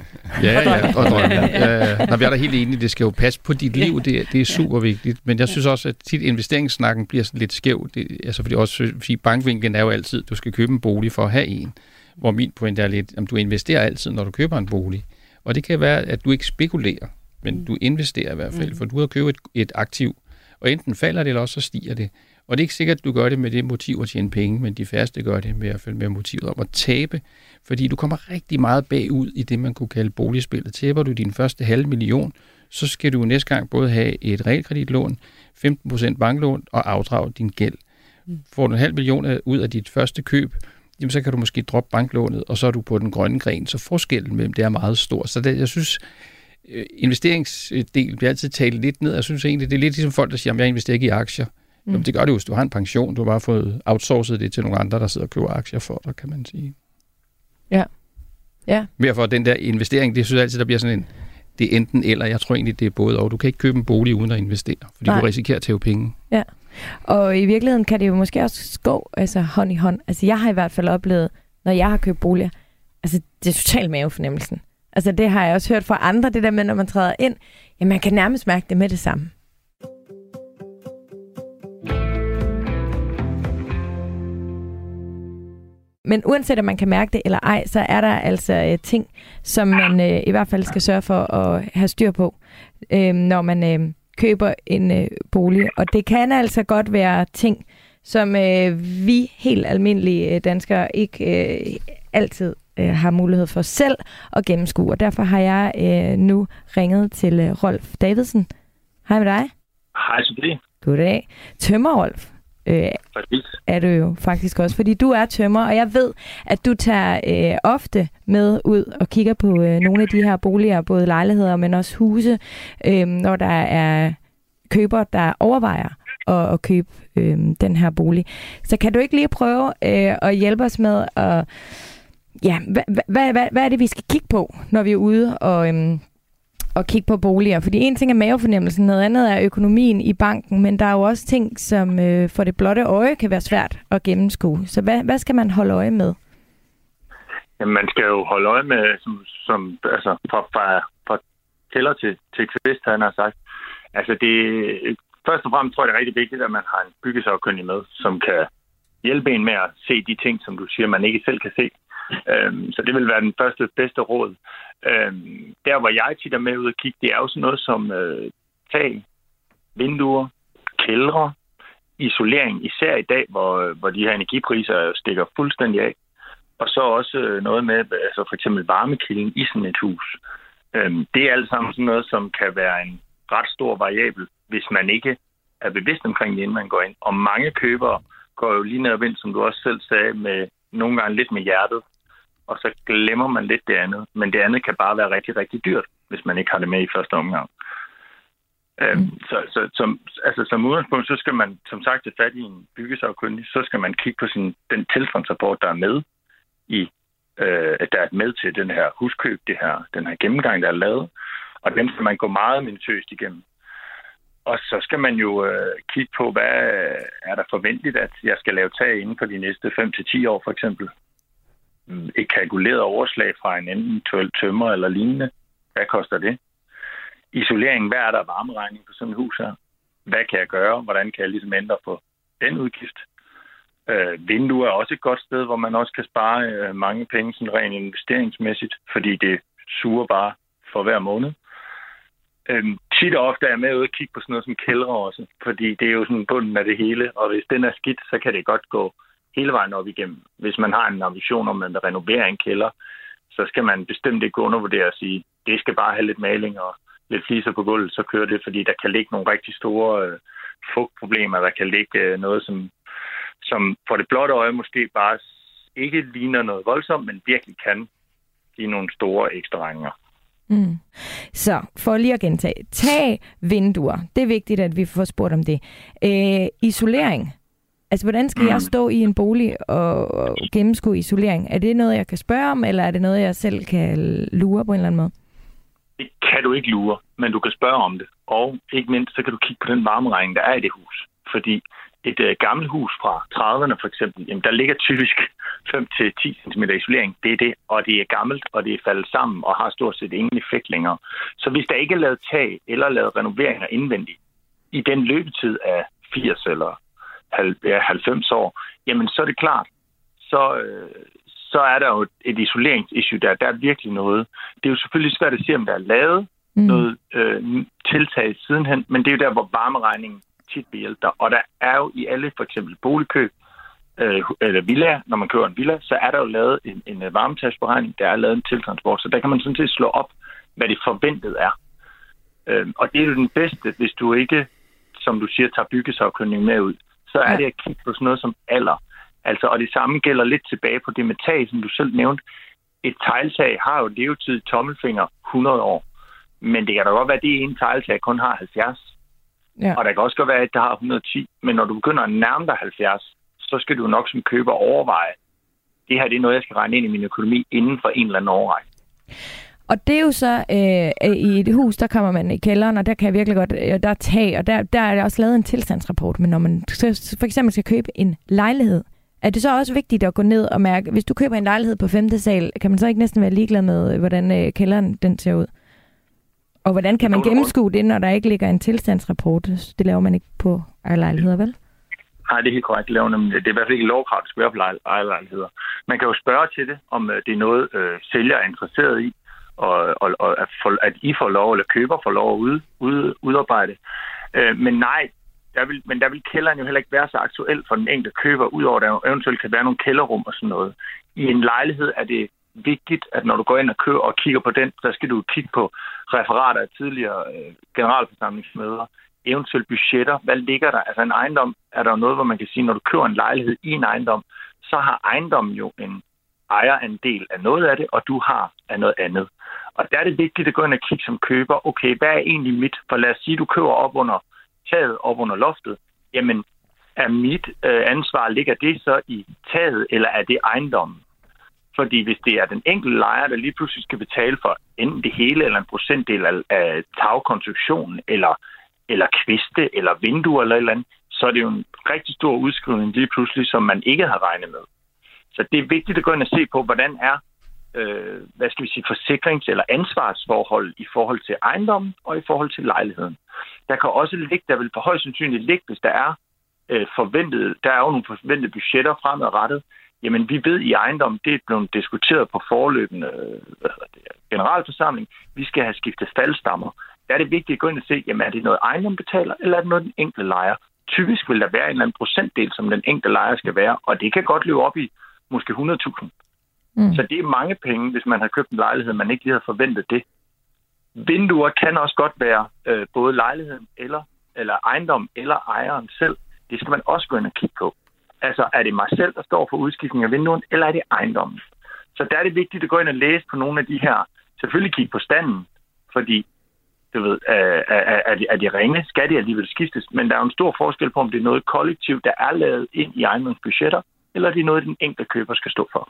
E: Ja, ja, og drømme. Ja, ja. Når vi er da helt enige, det skal jo passe på dit liv, det, det er super vigtigt. Men jeg synes også, at tit investeringssnakken bliver sådan lidt skæv. Det, altså fordi også fordi bankvinklen er jo altid, du skal købe en bolig for at have en hvor min pointe er lidt, at du investerer altid, når du køber en bolig. Og det kan være, at du ikke spekulerer, men mm. du investerer i hvert fald, mm. for du har købt et, et aktiv, og enten falder det, eller også så stiger det. Og det er ikke sikkert, at du gør det med det motiv at tjene penge, men de færreste gør det med, at med motivet om at tabe, fordi du kommer rigtig meget bagud i det, man kunne kalde boligspillet. Taber du din første halve million, så skal du næste gang både have et realkreditlån, 15% banklån og afdrage din gæld. Mm. Får du en halv million ud af dit første køb, jamen så kan du måske droppe banklånet, og så er du på den grønne gren. Så forskellen mellem det er meget stor. Så det, jeg synes, øh, investeringsdel bliver altid talt lidt ned. Jeg synes egentlig, det er lidt ligesom folk, der siger, at jeg investerer ikke i aktier. Mm. Det gør det jo, hvis du har en pension. Du har bare fået outsourcet det til nogle andre, der sidder og køber aktier for dig, kan man sige.
B: Ja. Ja.
E: Derfor den der investering, det synes jeg altid, der bliver sådan en, det er enten eller. Jeg tror egentlig, det er både og. Du kan ikke købe en bolig uden at investere, fordi Nej. du risikerer at tage penge.
B: Ja. Og i virkeligheden kan det jo måske også gå altså hånd i hånd. Altså jeg har i hvert fald oplevet, når jeg har købt boliger, altså det er totalt mavefornemmelsen. Altså det har jeg også hørt fra andre, det der med, når man træder ind, jamen man kan nærmest mærke det med det samme. Men uanset om man kan mærke det eller ej, så er der altså øh, ting, som man øh, i hvert fald skal sørge for at have styr på, øh, når man øh, køber en øh, bolig. Og det kan altså godt være ting, som øh, vi helt almindelige øh, danskere ikke øh, altid øh, har mulighed for selv at gennemskue. Og derfor har jeg øh, nu ringet til øh, Rolf Davidsen. Hej med dig.
F: Hej, Sofie.
B: Goddag. Tømmer Rolf. Øh, er du jo faktisk også, fordi du er tømmer, og jeg ved, at du tager øh, ofte med ud og kigger på øh, nogle af de her boliger, både lejligheder, men også huse, øh, når der er køber, der overvejer at, at købe øh, den her bolig. Så kan du ikke lige prøve øh, at hjælpe os med at ja, hvad, hvad, hvad, hvad er det, vi skal kigge på, når vi er ude og, øhm, og kigge på boliger? Fordi en ting er mavefornemmelsen, noget andet er økonomien i banken, men der er jo også ting, som øh, for det blotte øje kan være svært at gennemskue. Så hvad, hvad skal man holde øje med?
F: Jamen, man skal jo holde øje med, som, som altså, fra, fra, fra tæller til, til kvist, han har sagt. Altså, det, først og fremmest tror jeg, det er rigtig vigtigt, at man har en byggesagkyndig med, som kan hjælpe en med at se de ting, som du siger, man ikke selv kan se. Øhm, så det vil være den første bedste råd. Øhm, der, hvor jeg tit er med ud og kigge, det er jo sådan noget som øh, tag, vinduer, kældre, isolering, især i dag, hvor, øh, hvor de her energipriser stikker fuldstændig af. Og så også øh, noget med altså for eksempel varmekilden i sådan et hus. Øhm, det er alt sammen sådan noget, som kan være en ret stor variabel, hvis man ikke er bevidst omkring det, inden man går ind. Og mange købere går jo lige ned ind, som du også selv sagde, med nogle gange lidt med hjertet og så glemmer man lidt det andet. Men det andet kan bare være rigtig, rigtig dyrt, hvis man ikke har det med i første omgang. Øhm, mm. så, så som, altså, som udgangspunkt, så skal man som sagt til fat i en byggesagkyndig, så skal man kigge på sin, den tilstandsrapport, der er med i, øh, der er med til den her huskøb, det her, den her gennemgang, der er lavet, og den skal man gå meget minutøst igennem. Og så skal man jo øh, kigge på, hvad er der forventeligt, at jeg skal lave tag inden for de næste 5-10 år, for eksempel et kalkuleret overslag fra en eventuel tømmer eller lignende. Hvad koster det? Isolering, hvad er der varmeregning på sådan et hus her? Hvad kan jeg gøre? Hvordan kan jeg ligesom ændre på den udgift? Øh, vinduer er også et godt sted, hvor man også kan spare øh, mange penge sådan rent investeringsmæssigt, fordi det suger bare for hver måned. Øh, tit og ofte er jeg med ude og kigge på sådan noget som kældre også, fordi det er jo sådan bunden af det hele, og hvis den er skidt, så kan det godt gå hele vejen op igennem. Hvis man har en ambition om at renovere en kælder, så skal man bestemt ikke undervurdere at sige, det skal bare have lidt maling og lidt fliser på gulvet, så kører det, fordi der kan ligge nogle rigtig store øh, fugtproblemer, der kan ligge øh, noget, som, som for det blotte øje måske bare ikke ligner noget voldsomt, men virkelig kan give nogle store ekstra regninger.
B: Mm. Så for lige at gentage. Tag vinduer. Det er vigtigt, at vi får spurgt om det. Øh, isolering. Altså, hvordan skal mm. jeg stå i en bolig og gennemskue isolering? Er det noget, jeg kan spørge om, eller er det noget, jeg selv kan lure på en eller anden måde?
F: Det kan du ikke lure, men du kan spørge om det. Og ikke mindst, så kan du kigge på den varmeregning, der er i det hus. Fordi et øh, gammelt hus fra 30'erne for eksempel, jamen, der ligger typisk 5-10 cm isolering. Det er det, og det er gammelt, og det er faldet sammen og har stort set ingen effekt længere. Så hvis der ikke er lavet tag eller lavet renoveringer indvendigt i den løbetid af 80 eller 90 år, jamen så er det klart, så, øh, så er der jo et isoleringsissue der. Der er virkelig noget. Det er jo selvfølgelig svært at se, om der er lavet mm. noget øh, tiltag sidenhen, men det er jo der, hvor varmeregningen tit hjælpe Og der er jo i alle for eksempel boligkøb, øh, eller villa, når man køber en villa, så er der jo lavet en, en øh, varmetagsberegning, der er lavet en tiltransport, så der kan man sådan set slå op, hvad det forventet er. Øh, og det er jo den bedste, hvis du ikke, som du siger, tager byggesafkynning med ud så er det at kigge på sådan noget som alder. Altså, og det samme gælder lidt tilbage på det med tag, som du selv nævnte. Et tegltag har jo levetid tommelfinger 100 år. Men det kan da godt være, at det ene tegltag kun har 70. Ja. Og der kan også godt være et, der har 110. Men når du begynder at nærme dig 70, så skal du nok som køber overveje, det her det er noget, jeg skal regne ind i min økonomi inden for en eller anden overrække.
B: Og det er jo så, øh, i et hus, der kommer man i kælderen, og der kan jeg virkelig godt, øh, der er tag, og der, der er også lavet en tilstandsrapport. Men når man for eksempel skal købe en lejlighed, er det så også vigtigt at gå ned og mærke, hvis du køber en lejlighed på 5. sal, kan man så ikke næsten være ligeglad med, øh, hvordan øh, kælderen den ser ud? Og hvordan kan man gennemskue det, når der ikke ligger en tilstandsrapport? Det laver man ikke på ejerlejligheder, vel?
F: Nej, det er helt korrekt. Det, det er i hvert fald ikke lovkrav, skal være på ejerlejligheder. Man kan jo spørge til det, om øh, det er noget, øh, sælger er interesseret i, og, og, og at, for, at I får lov, eller køber får lov at ud, ud, udarbejde. Øh, men nej, der vil, men der vil kælderen jo heller ikke være så aktuel for den enkelte køber, udover at der eventuelt kan være nogle kælderrum og sådan noget. I en lejlighed er det vigtigt, at når du går ind og køber og kigger på den, så skal du kigge på referater af tidligere øh, generalforsamlingsmøder, eventuelt budgetter. Hvad ligger der? Altså en ejendom, er der noget, hvor man kan sige, når du køber en lejlighed i en ejendom, så har ejendommen jo en ejerandel af noget af det, og du har af noget andet. Og der er det vigtigt at gå ind og kigge som køber, okay, hvad er egentlig mit? For lad os sige, at du køber op under taget, op under loftet. Jamen, er mit øh, ansvar, ligger det så i taget, eller er det ejendommen? Fordi hvis det er den enkelte lejer, der lige pludselig skal betale for enten det hele eller en procentdel af tagkonstruktionen, eller, eller kviste, eller vinduer eller et eller andet, så er det jo en rigtig stor udskrivning lige pludselig, som man ikke har regnet med. Så det er vigtigt at gå ind og se på, hvordan er øh, hvad skal vi sige, forsikrings- eller ansvarsforhold i forhold til ejendommen og i forhold til lejligheden. Der kan også ligge, der vil for højst sandsynligt ligge, hvis der er øh, forventet, der er jo nogle forventede budgetter fremadrettet, Jamen, vi ved i ejendom, det er blevet diskuteret på forløbende øh, hvad det, generalforsamling. Vi skal have skiftet faldstammer. Der er det vigtigt at gå ind og se, jamen er det noget ejendom betaler, eller er det noget den enkelte lejer? Typisk vil der være en eller anden procentdel, som den enkelte lejer skal være, og det kan godt løbe op i måske 100.000. Mm. Så det er mange penge, hvis man har købt en lejlighed, man ikke lige havde forventet det. Vinduer kan også godt være øh, både lejligheden eller, eller ejendom eller ejeren selv. Det skal man også gå ind og kigge på. Altså, er det mig selv, der står for udskiftning af vinduerne, eller er det ejendommen? Så der er det vigtigt at gå ind og læse på nogle af de her. Selvfølgelig kigge på standen, fordi du ved, er, er, er, de, er de ringe? Skal de alligevel skiftes? Men der er jo en stor forskel på, om det er noget kollektivt, der er lavet ind i ejendomsbudgetter, eller det er noget, den enkelte køber skal stå for.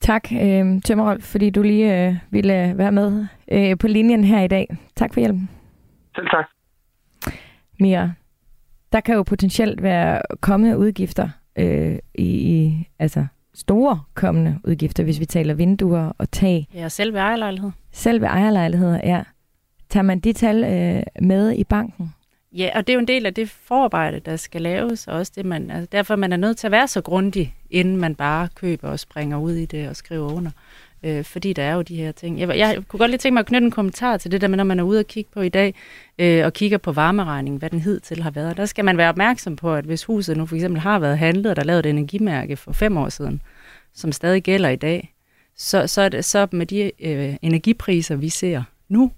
B: Tak, øh, Tømmerolf, fordi du lige øh, ville være med øh, på linjen her i dag. Tak for hjælpen.
F: Selv tak.
B: Mia, der kan jo potentielt være kommende udgifter øh, i, i, altså store kommende udgifter, hvis vi taler vinduer og tag.
C: Ja, selv ved ejerlejlighed.
B: Selv ved ejerlejligheder, ja. Tager man de tal øh, med i banken?
C: Ja, og det er jo en del af det forarbejde, der skal laves, og også det, man, altså derfor man er nødt til at være så grundig, inden man bare køber og springer ud i det og skriver under. Øh, fordi der er jo de her ting. Jeg, jeg kunne godt lige tænke mig at knytte en kommentar til det der med, når man er ude og kigge på i dag, øh, og kigger på varmeregningen, hvad den hidtil har været. Der skal man være opmærksom på, at hvis huset nu for eksempel har været handlet, og der er lavet et energimærke for fem år siden, som stadig gælder i dag, så, så, er det, så med de øh, energipriser, vi ser nu,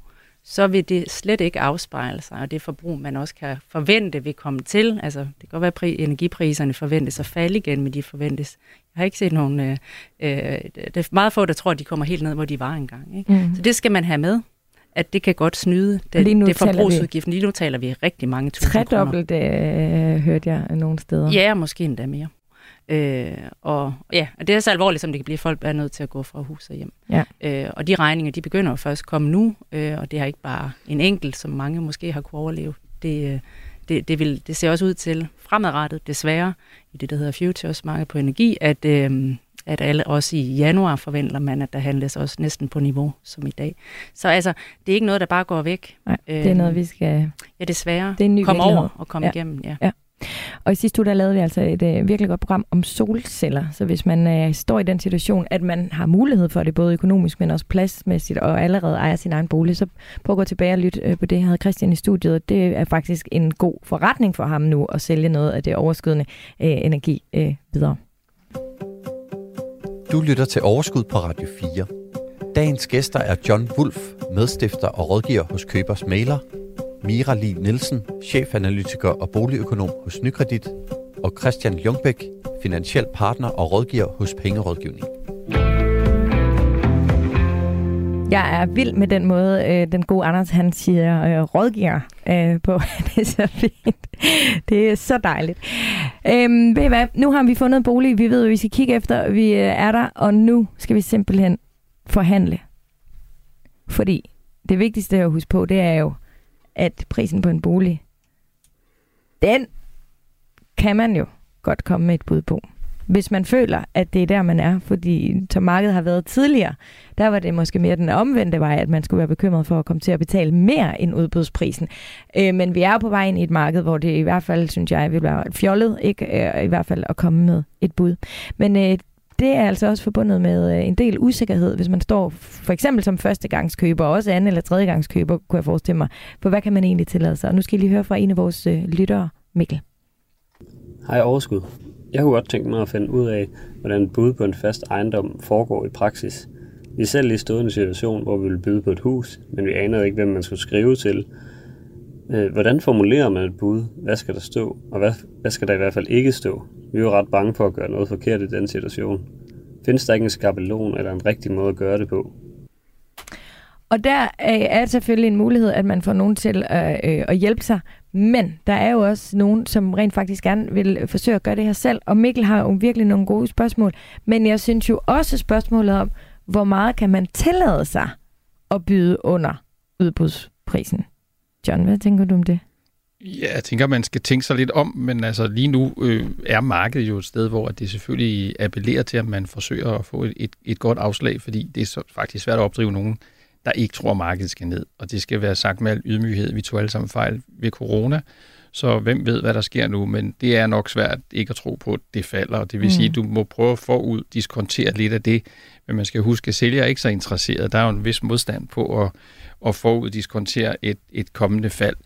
C: så vil det slet ikke afspejle sig, og det forbrug, man også kan forvente vil komme til. Altså, det kan godt være, at energipriserne forventes at falde igen, men de forventes. Jeg har ikke set nogen... Øh, øh, det er meget få, der tror, at de kommer helt ned, hvor de var engang. Ikke? Mm. Så det skal man have med at det kan godt snyde det, Lige nu det forbrugsudgiften. Lige nu taler vi rigtig mange tusind kroner.
B: Tredobbelt, øh, hørte jeg nogle steder.
C: Ja, måske endda mere. Øh, og ja, og det er så alvorligt, som det kan blive, folk er nødt til at gå fra hus og hjem. Ja. Øh, og de regninger, de begynder først at komme nu, øh, og det er ikke bare en enkelt, som mange måske har kunne overleve. Det, øh, det, det, vil, det ser også ud til fremadrettet, desværre, i det, der hedder Futures Marked på Energi, at, øh, at alle, også i januar forventer man, at der handles også næsten på niveau som i dag. Så altså, det er ikke noget, der bare går væk.
B: Nej, det er noget, vi skal...
C: Ja, desværre. Det er en ny Kom over og komme ja. igennem, ja. ja.
B: Og i sidste uge, der lavede vi altså et øh, virkelig godt program om solceller. Så hvis man øh, står i den situation, at man har mulighed for det, både økonomisk, men også pladsmæssigt, og allerede ejer sin egen bolig, så prøv at gå tilbage og lytte øh, på det. Jeg havde Christian i studiet. Det er faktisk en god forretning for ham nu at sælge noget af det overskydende øh, energi øh, videre.
A: Du lytter til Overskud på Radio 4. Dagens gæster er John Wolf, medstifter og rådgiver hos Købers Mailer, Mira Li Nielsen, chefanalytiker og boligøkonom hos Nykredit, og Christian Jungbæk, finansiel partner og rådgiver hos Pengerådgivning.
B: Jeg er vild med den måde, øh, den gode Anders han siger øh, rådgiver øh, på. det er så fint. Det er så dejligt. Øhm, ved I hvad? Nu har vi fundet en bolig. Vi ved, at vi skal kigge efter. Vi øh, er der, og nu skal vi simpelthen forhandle. Fordi det vigtigste at huske på, det er jo, at prisen på en bolig, den kan man jo godt komme med et bud på hvis man føler, at det er der, man er. Fordi som markedet har været tidligere, der var det måske mere den omvendte vej, at man skulle være bekymret for at komme til at betale mere end udbudsprisen. Øh, men vi er på vej ind i et marked, hvor det i hvert fald, synes jeg, vil være fjollet, ikke øh, i hvert fald at komme med et bud. Men øh, det er altså også forbundet med øh, en del usikkerhed, hvis man står for eksempel som førstegangskøber, og også anden- eller tredjegangskøber, kunne jeg forestille mig. For hvad kan man egentlig tillade sig? Og nu skal I lige høre fra en af vores øh, lyttere, Mikkel.
G: Hej overskud. Jeg kunne godt tænke mig at finde ud af, hvordan bud på en fast ejendom foregår i praksis. Vi er selv lige stået i en situation, hvor vi ville byde på et hus, men vi anede ikke, hvem man skulle skrive til. Øh, hvordan formulerer man et bud? Hvad skal der stå? Og hvad, hvad skal der i hvert fald ikke stå? Vi var ret bange for at gøre noget forkert i den situation. Findes der ikke en skabelon eller en rigtig måde at gøre det på?
B: Og der øh, er selvfølgelig en mulighed, at man får nogen til at, øh, at hjælpe sig, men der er jo også nogen, som rent faktisk gerne vil forsøge at gøre det her selv, og Mikkel har jo virkelig nogle gode spørgsmål, men jeg synes jo også spørgsmålet om, hvor meget kan man tillade sig at byde under udbudsprisen? John, hvad tænker du om det?
E: Ja, jeg tænker, man skal tænke sig lidt om, men altså lige nu øh, er markedet jo et sted, hvor det selvfølgelig appellerer til, at man forsøger at få et, et, et godt afslag, fordi det er så faktisk svært at opdrive nogen der ikke tror, at markedet skal ned. Og det skal være sagt med al ydmyghed. Vi tog alle sammen fejl ved corona, så hvem ved, hvad der sker nu, men det er nok svært ikke at tro på, at det falder. Det vil mm. sige, at du må prøve at forud diskontere lidt af det, men man skal huske, at sælger er ikke så interesseret. Der er jo en vis modstand på at, at forud diskontere et, et kommende fald.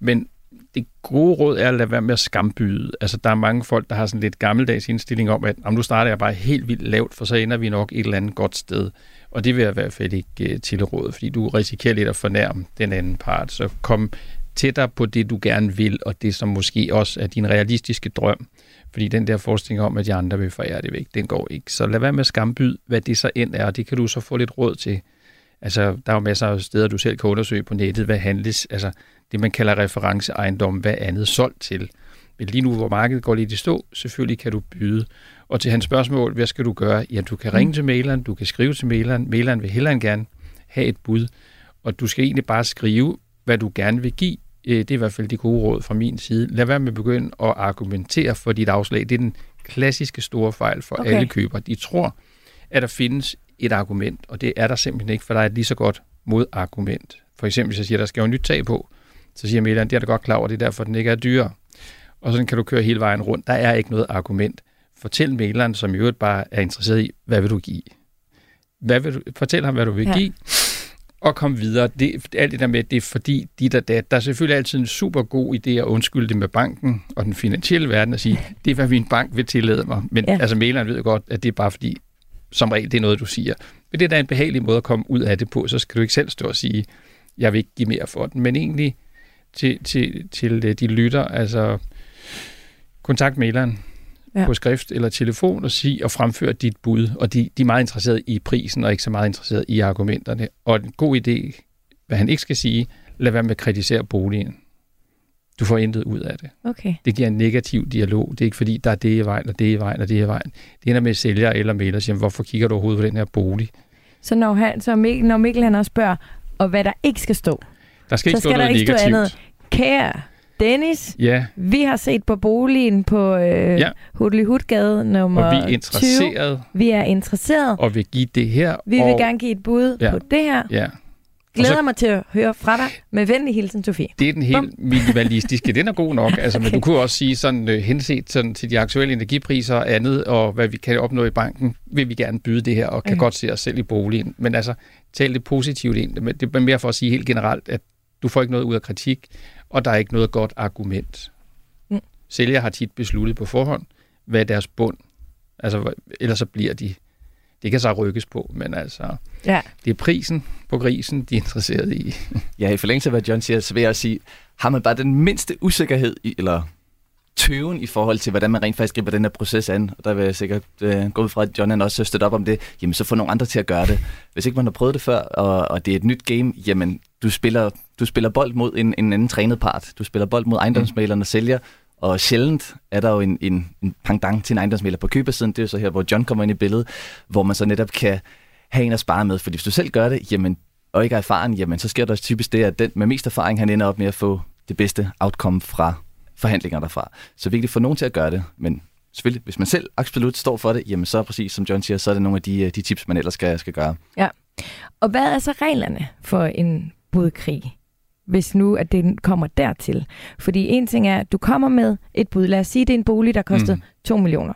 E: Men det gode råd er at lade være med at skambyde. Altså, der er mange folk, der har sådan lidt gammeldags indstilling om, at om nu starter jeg bare helt vildt lavt, for så ender vi nok et eller andet godt sted. Og det vil jeg i hvert fald ikke uh, tilråde, fordi du risikerer lidt at fornærme den anden part. Så kom tættere på det, du gerne vil, og det, som måske også er din realistiske drøm. Fordi den der forestilling om, at de andre vil forære det væk, den går ikke. Så lad være med at skambyde, hvad det så end er, og det kan du så få lidt råd til. Altså, der er jo masser af steder, du selv kan undersøge på nettet, hvad handles, altså det, man kalder referenceejendom, hvad andet solgt til. Men lige nu, hvor markedet går lidt i stå, selvfølgelig kan du byde. Og til hans spørgsmål, hvad skal du gøre? Ja, du kan ringe mm. til maileren, du kan skrive til maileren. Maileren vil hellere end gerne have et bud. Og du skal egentlig bare skrive, hvad du gerne vil give. Øh, det er i hvert fald de gode råd fra min side. Lad være med at begynde at argumentere for dit afslag. Det er den klassiske store fejl for okay. alle købere. De tror, at der findes et argument, og det er der simpelthen ikke, for der er et lige så godt modargument. For eksempel, hvis jeg siger, at der skal jo nyt tag på, så siger maileren, det er da godt klar over, det er derfor, den ikke er dyrere. Og sådan kan du køre hele vejen rundt. Der er ikke noget argument. Fortæl maileren, som i øvrigt bare er interesseret i, hvad vil du give? Hvad vil du, fortæl ham, hvad du vil ja. give, og kom videre. Det, alt det der med, det er fordi dit og dat. Der er selvfølgelig altid en super god idé at undskylde det med banken og den finansielle verden og sige, det er, hvad min bank vil tillade mig. Men ja. altså, maileren ved godt, at det er bare fordi, som regel, det er noget, du siger. Men det er da en behagelig måde at komme ud af det på, så skal du ikke selv stå og sige, jeg vil ikke give mere for den. Men egentlig til, til, til øh, de lytter, altså kontakt maileren ja. på skrift eller telefon og sige og fremføre dit bud. Og de, de er meget interesserede i prisen og ikke så meget interesserede i argumenterne. Og en god idé, hvad han ikke skal sige, lad være med at kritisere boligen. Du får intet ud af det.
B: Okay.
E: Det giver en negativ dialog. Det er ikke fordi, der er det i vejen, og det i vejen, og det i vejen. Det ender med sælger eller mailer siger, hvorfor kigger du overhovedet på den her bolig?
B: Så når, han, så Mikkel, når Mikkel han også spørger, og hvad der ikke skal stå,
E: der skal ikke
B: så
E: stå
B: skal
E: noget
B: der ikke
E: negativt.
B: stå andet. Kære Dennis,
E: Ja,
B: vi har set på boligen på øh,
E: Ja.
B: ja. Hudley Hudgade nummer
E: og vi er
B: 20.
E: interesseret
B: Vi er interesseret.
E: og vil give det her.
B: Vi
E: og,
B: vil gerne give et bud
E: Ja.
B: på det her.
E: Ja,
B: Glæder
E: så-
B: mig til at høre fra dig. Med venlig hilsen, Sofie.
E: Det er den helt minimalistiske. Den er god nok. Altså, Men du kunne også sige, sådan uh, henset sådan, til de aktuelle energipriser og andet, og hvad vi kan opnå i banken, vil vi gerne byde det her, og kan
B: Mm.
E: godt se os selv i boligen. Men altså, tal det positivt ind. Men det er mere for at sige helt generelt, at du får ikke noget ud af kritik, og der er ikke noget godt argument.
B: Mm.
E: Sælger har tit besluttet på forhånd, hvad er deres bund. Altså, ellers så bliver de... Det kan så rykkes på, men altså,
B: Ja.
E: det er prisen på grisen, de er interesseret i.
D: Ja, i forlængelse af, hvad John siger, så vil jeg også sige, har man bare den mindste usikkerhed i, eller tøven i forhold til, hvordan man rent faktisk griber den her proces an. Og der vil jeg sikkert øh, gå ud fra, at John han også støtte op om det. Jamen, så få nogle andre til at gøre det. Hvis ikke man har prøvet det før, og, og det er et nyt game, jamen, du spiller, du spiller bold mod en, en anden trænet part. Du spiller bold mod ejendomsmalerne og sælger, og sjældent er der jo en, en, en pangdang til en ejendomsmaler på købersiden. Det er jo så her, hvor John kommer ind i billedet, hvor man så netop kan have en at spare med. Fordi hvis du selv gør det, jamen, og ikke er erfaren, jamen, så sker der også typisk det, at den med mest erfaring, han ender op med at få det bedste outcome fra forhandlinger derfra. Så vigtigt for nogen til at gøre det, men selvfølgelig, hvis man selv absolut står for det, jamen så præcis som John siger, så er det nogle af de, de tips, man ellers skal, skal gøre.
B: Ja. Og hvad er så reglerne for en budkrig, hvis nu at det kommer dertil? Fordi en ting er, at du kommer med et bud. Lad os sige, det er en bolig, der koster mm. 2 millioner.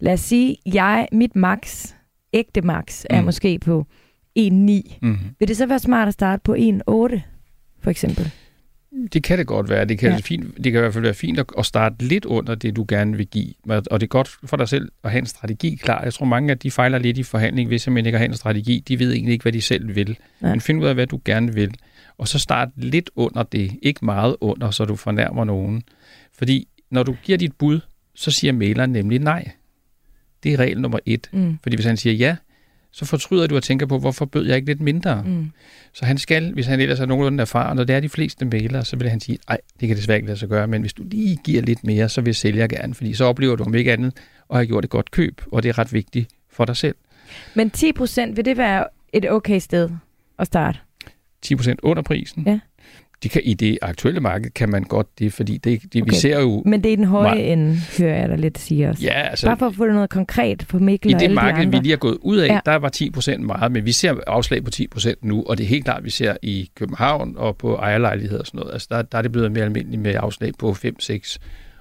B: Lad os sige, jeg, mit max, ægte max, er mm. måske på 1,9. Mm. Vil det så være smart at starte på 1,8, for eksempel?
E: Det kan det godt være. Det kan, ja. fint, det kan i hvert fald være fint at starte lidt under det, du gerne vil give. Og det er godt for dig selv at have en strategi klar. Jeg tror, mange af de fejler lidt i forhandling, hvis man ikke har en strategi. De ved egentlig ikke, hvad de selv vil. Ja. Men find ud af, hvad du gerne vil. Og så start lidt under det. Ikke meget under, så du fornærmer nogen. Fordi når du giver dit bud, så siger maileren nemlig nej. Det er regel nummer et. Mm. Fordi hvis han siger ja, så fortryder du at tænke på, hvorfor bød jeg ikke lidt mindre? Mm. Så han skal, hvis han ellers er nogenlunde erfaren, og det er de fleste mailere, så vil han sige, nej, det kan desværre ikke lade sig gøre, men hvis du lige giver lidt mere, så vil sælger gerne, fordi så oplever du om ikke andet, og har gjort et godt køb, og det er ret vigtigt for dig selv.
B: Men 10% vil det være et okay sted at starte?
E: 10% under prisen? Ja de kan, I det aktuelle marked kan man godt det, fordi det, det okay. vi ser jo...
B: Men det er den høje meget... ende, hører jeg dig lidt sige også.
E: Ja, altså...
B: Bare for at få det noget konkret på Mikkel
E: I
B: og
E: det marked,
B: de
E: vi lige har gået ud af, ja. der var 10 procent meget, men vi ser afslag på 10 procent nu, og det er helt klart, vi ser i København og på ejerlejligheder og sådan noget. Altså, der, der er det blevet mere almindeligt med afslag på 5, 6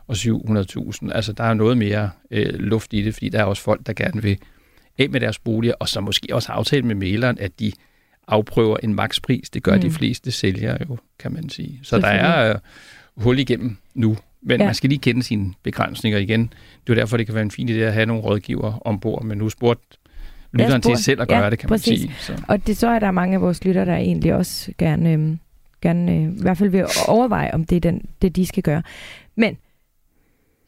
E: og 700.000. Altså, der er noget mere øh, luft i det, fordi der er også folk, der gerne vil af med deres boliger, og så måske også aftale med maleren, at de afprøver en makspris. Det gør mm. de fleste sælgere jo, kan man sige. Så der er uh, hul igennem nu. Men ja. man skal lige kende sine begrænsninger igen. Det er derfor, det kan være en fin idé at have nogle rådgiver ombord. Men nu spurgt lytteren til selv at gøre ja, det, kan præcis. man sige.
B: Så. Og det så er der mange af vores lytter, der egentlig også gerne, øh, gerne øh, i hvert fald vil overveje, om det er den, det, de skal gøre. Men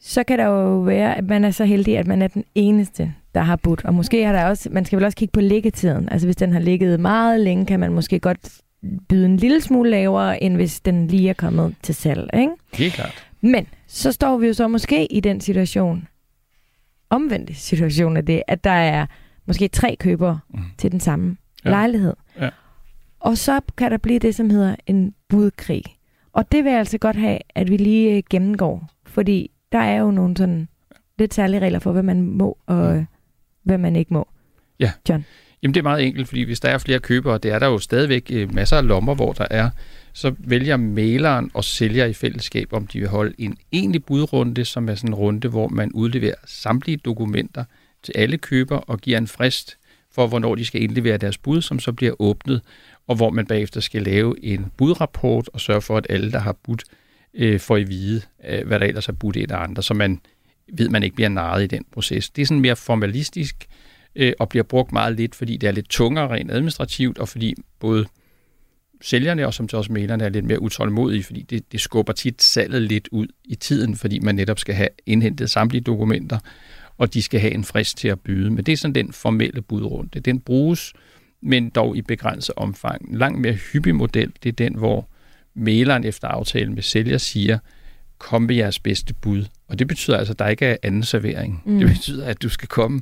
B: så kan der jo være, at man er så heldig, at man er den eneste, der har budt. Og måske har der også, man skal vel også kigge på liggetiden. Altså hvis den har ligget meget længe, kan man måske godt byde en lille smule lavere, end hvis den lige er kommet til salg. Ikke?
E: Helt klart.
B: Men så står vi jo så måske i den situation, omvendt situation af det, at der er måske tre købere mm. til den samme ja. lejlighed. Ja. Og så kan der blive det, som hedder en budkrig. Og det vil jeg altså godt have, at vi lige øh, gennemgår. Fordi der er jo nogle sådan lidt særlige regler for, hvad man må og mm. Hvad man ikke må.
E: Ja.
B: John?
E: Jamen det er meget enkelt, fordi hvis der er flere købere, det er der jo stadigvæk øh, masser af lommer, hvor der er, så vælger maleren og sælger i fællesskab, om de vil holde en egentlig budrunde, som er sådan en runde, hvor man udleverer samtlige dokumenter til alle købere og giver en frist for, hvornår de skal indlevere deres bud, som så bliver åbnet, og hvor man bagefter skal lave en budrapport og sørge for, at alle, der har budt, øh, får i vide, øh, hvad der ellers er budt et af andre, så man ved, man ikke bliver narret i den proces. Det er sådan mere formalistisk øh, og bliver brugt meget lidt, fordi det er lidt tungere rent administrativt, og fordi både sælgerne og som til også mailerne er lidt mere utålmodige, fordi det, det skubber tit salget lidt ud i tiden, fordi man netop skal have indhentet samtlige dokumenter, og de skal have en frist til at byde. Men det er sådan den formelle budrunde. Den bruges, men dog i begrænset omfang. En langt mere hyppig model, det er den, hvor maileren efter aftalen med sælger siger, kom med jeres bedste bud. Og det betyder altså, at der ikke er anden servering. Mm. Det betyder, at du skal komme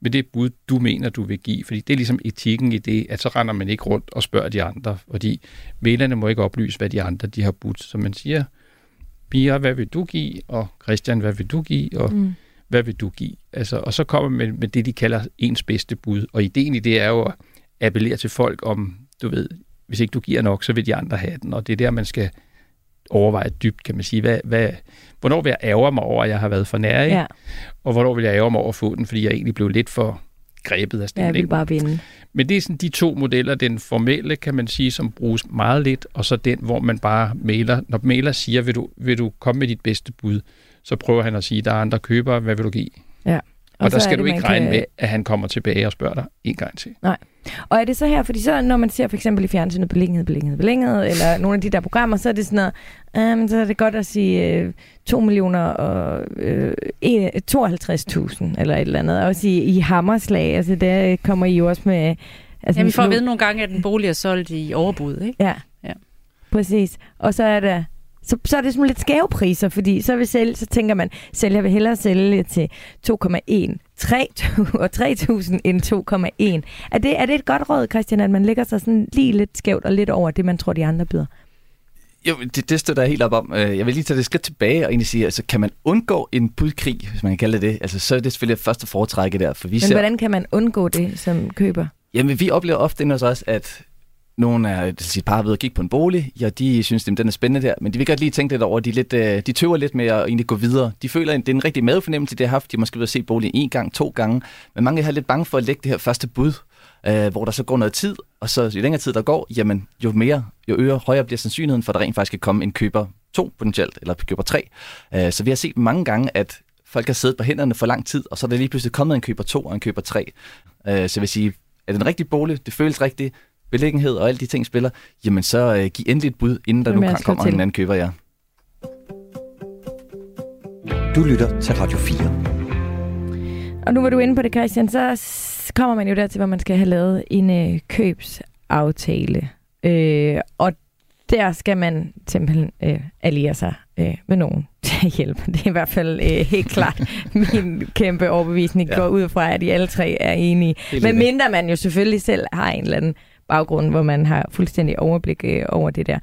E: med det bud, du mener, du vil give. Fordi det er ligesom etikken i det, at så render man ikke rundt og spørger de andre. Fordi malerne må ikke oplyse, hvad de andre de har budt. Så man siger, Pia, hvad vil du give? Og Christian, hvad vil du give? Og mm. hvad vil du give? Altså, og så kommer man med det, de kalder ens bedste bud. Og ideen i det er jo at appellere til folk om, du ved, hvis ikke du giver nok, så vil de andre have den. Og det er der, man skal overveje dybt, kan man sige. Hvad, hvad, hvornår vil jeg ærge mig over, at jeg har været for nær, Ja. og hvornår vil jeg ærge mig over at få den, fordi jeg egentlig blev lidt for grebet af stemningen.
B: Ja, jeg vil bare vinde.
E: Men det er sådan de to modeller, den formelle, kan man sige, som bruges meget lidt, og så den, hvor man bare mailer. Når mailer siger, vil du, vil du komme med dit bedste bud, så prøver han at sige, der er andre købere, hvad vil du give?
B: Ja.
E: Og, og der skal det, du ikke regne kan... med, at han kommer tilbage og spørger dig en gang til.
B: Nej. Og er det så her, fordi så når man ser for eksempel i fjernsynet beliggenhed, beliggenhed, beliggenhed, eller nogle af de der programmer, så er det sådan noget, um, så er det godt at sige øh, 2 millioner og øh, 52.000 eller et eller andet. Også i, i hammerslag, altså der kommer I jo også med... Altså,
C: ja, vi får at vide nogle gange, at den bolig er solgt i overbud, ikke?
B: Ja,
C: Ja.
B: præcis. Og så er der så, så er det sådan lidt skæve priser, fordi så, vil sælge, så tænker man, sælger vil hellere sælge til 2,1 3 og 3.000 end 2,1. Er det, er det et godt råd, Christian, at man lægger sig sådan lige lidt skævt og lidt over det, man tror, de andre byder?
D: Jo, det, det støtter jeg helt op om. Øh, Jeg vil lige tage det skridt tilbage og egentlig sige, altså kan man undgå en budkrig, hvis man kan kalde det det, altså så er det selvfølgelig først at foretrække der, for vi
B: Men
D: ser...
B: hvordan kan man undgå det som køber?
D: Jamen, vi oplever ofte inde hos os, at nogle af sit par ved at kigge på en bolig, ja, de synes, at den er spændende der, men de vil godt lige tænke lidt over, de, lidt, øh, de tøver lidt med at egentlig gå videre. De føler, at det er en rigtig mavefornemmelse, de har haft. De har måske ved at se boligen en gang, to gange, men mange er lidt bange for at lægge det her første bud, øh, hvor der så går noget tid, og så jo længere tid der går, jamen jo mere, jo øger, højere bliver sandsynligheden for, at der rent faktisk kan komme en køber to potentielt, eller køber tre. Øh, så vi har set mange gange, at folk har siddet på hænderne for lang tid, og så er der lige pludselig kommet en køber to og en køber tre. Øh, så jeg vil sige, er det en rigtig bolig, det føles rigtigt, beliggenhed og alle de ting spiller, jamen så øh, giv endelig et bud, inden der nu kan
B: slår
D: komme
B: til.
D: en anden køber, ja.
A: Du lytter til Radio 4.
B: Og nu var du inde på det, Christian, så kommer man jo dertil, hvor man skal have lavet en øh, købsaftale. Øh, og der skal man simpelthen øh, alliere sig øh, med nogen til at hjælpe. Det er i hvert fald øh, helt klart min kæmpe overbevisning.
D: Ja.
B: Går ud fra, at de alle tre er enige. Men mindre man jo selvfølgelig selv har en eller anden baggrund, hvor man har fuldstændig overblik øh, over det der.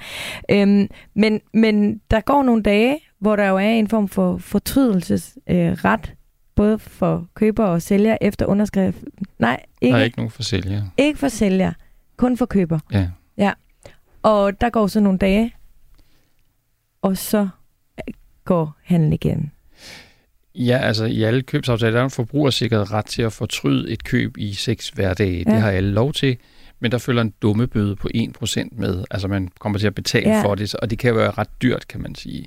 B: Øhm, men, men der går nogle dage, hvor der jo er en form for fortrydelsesret, øh, både for køber og sælger efter underskrift. Nej, ikke,
E: Der er ikke nogen for sælger.
B: ikke for sælger, kun for køber.
E: Ja.
B: Og der går så nogle dage, og så øh, går handlen igen.
E: Ja, altså i alle købsaftaler, der er en forbrugersikret ret til at fortryde et køb i seks hverdage. Ja.
B: Ja.
E: Det har alle lov til, men der følger en dumme bøde på 1% med. Altså man kommer til at betale
B: Ja.
E: for det, og det kan jo være ret dyrt, kan man sige.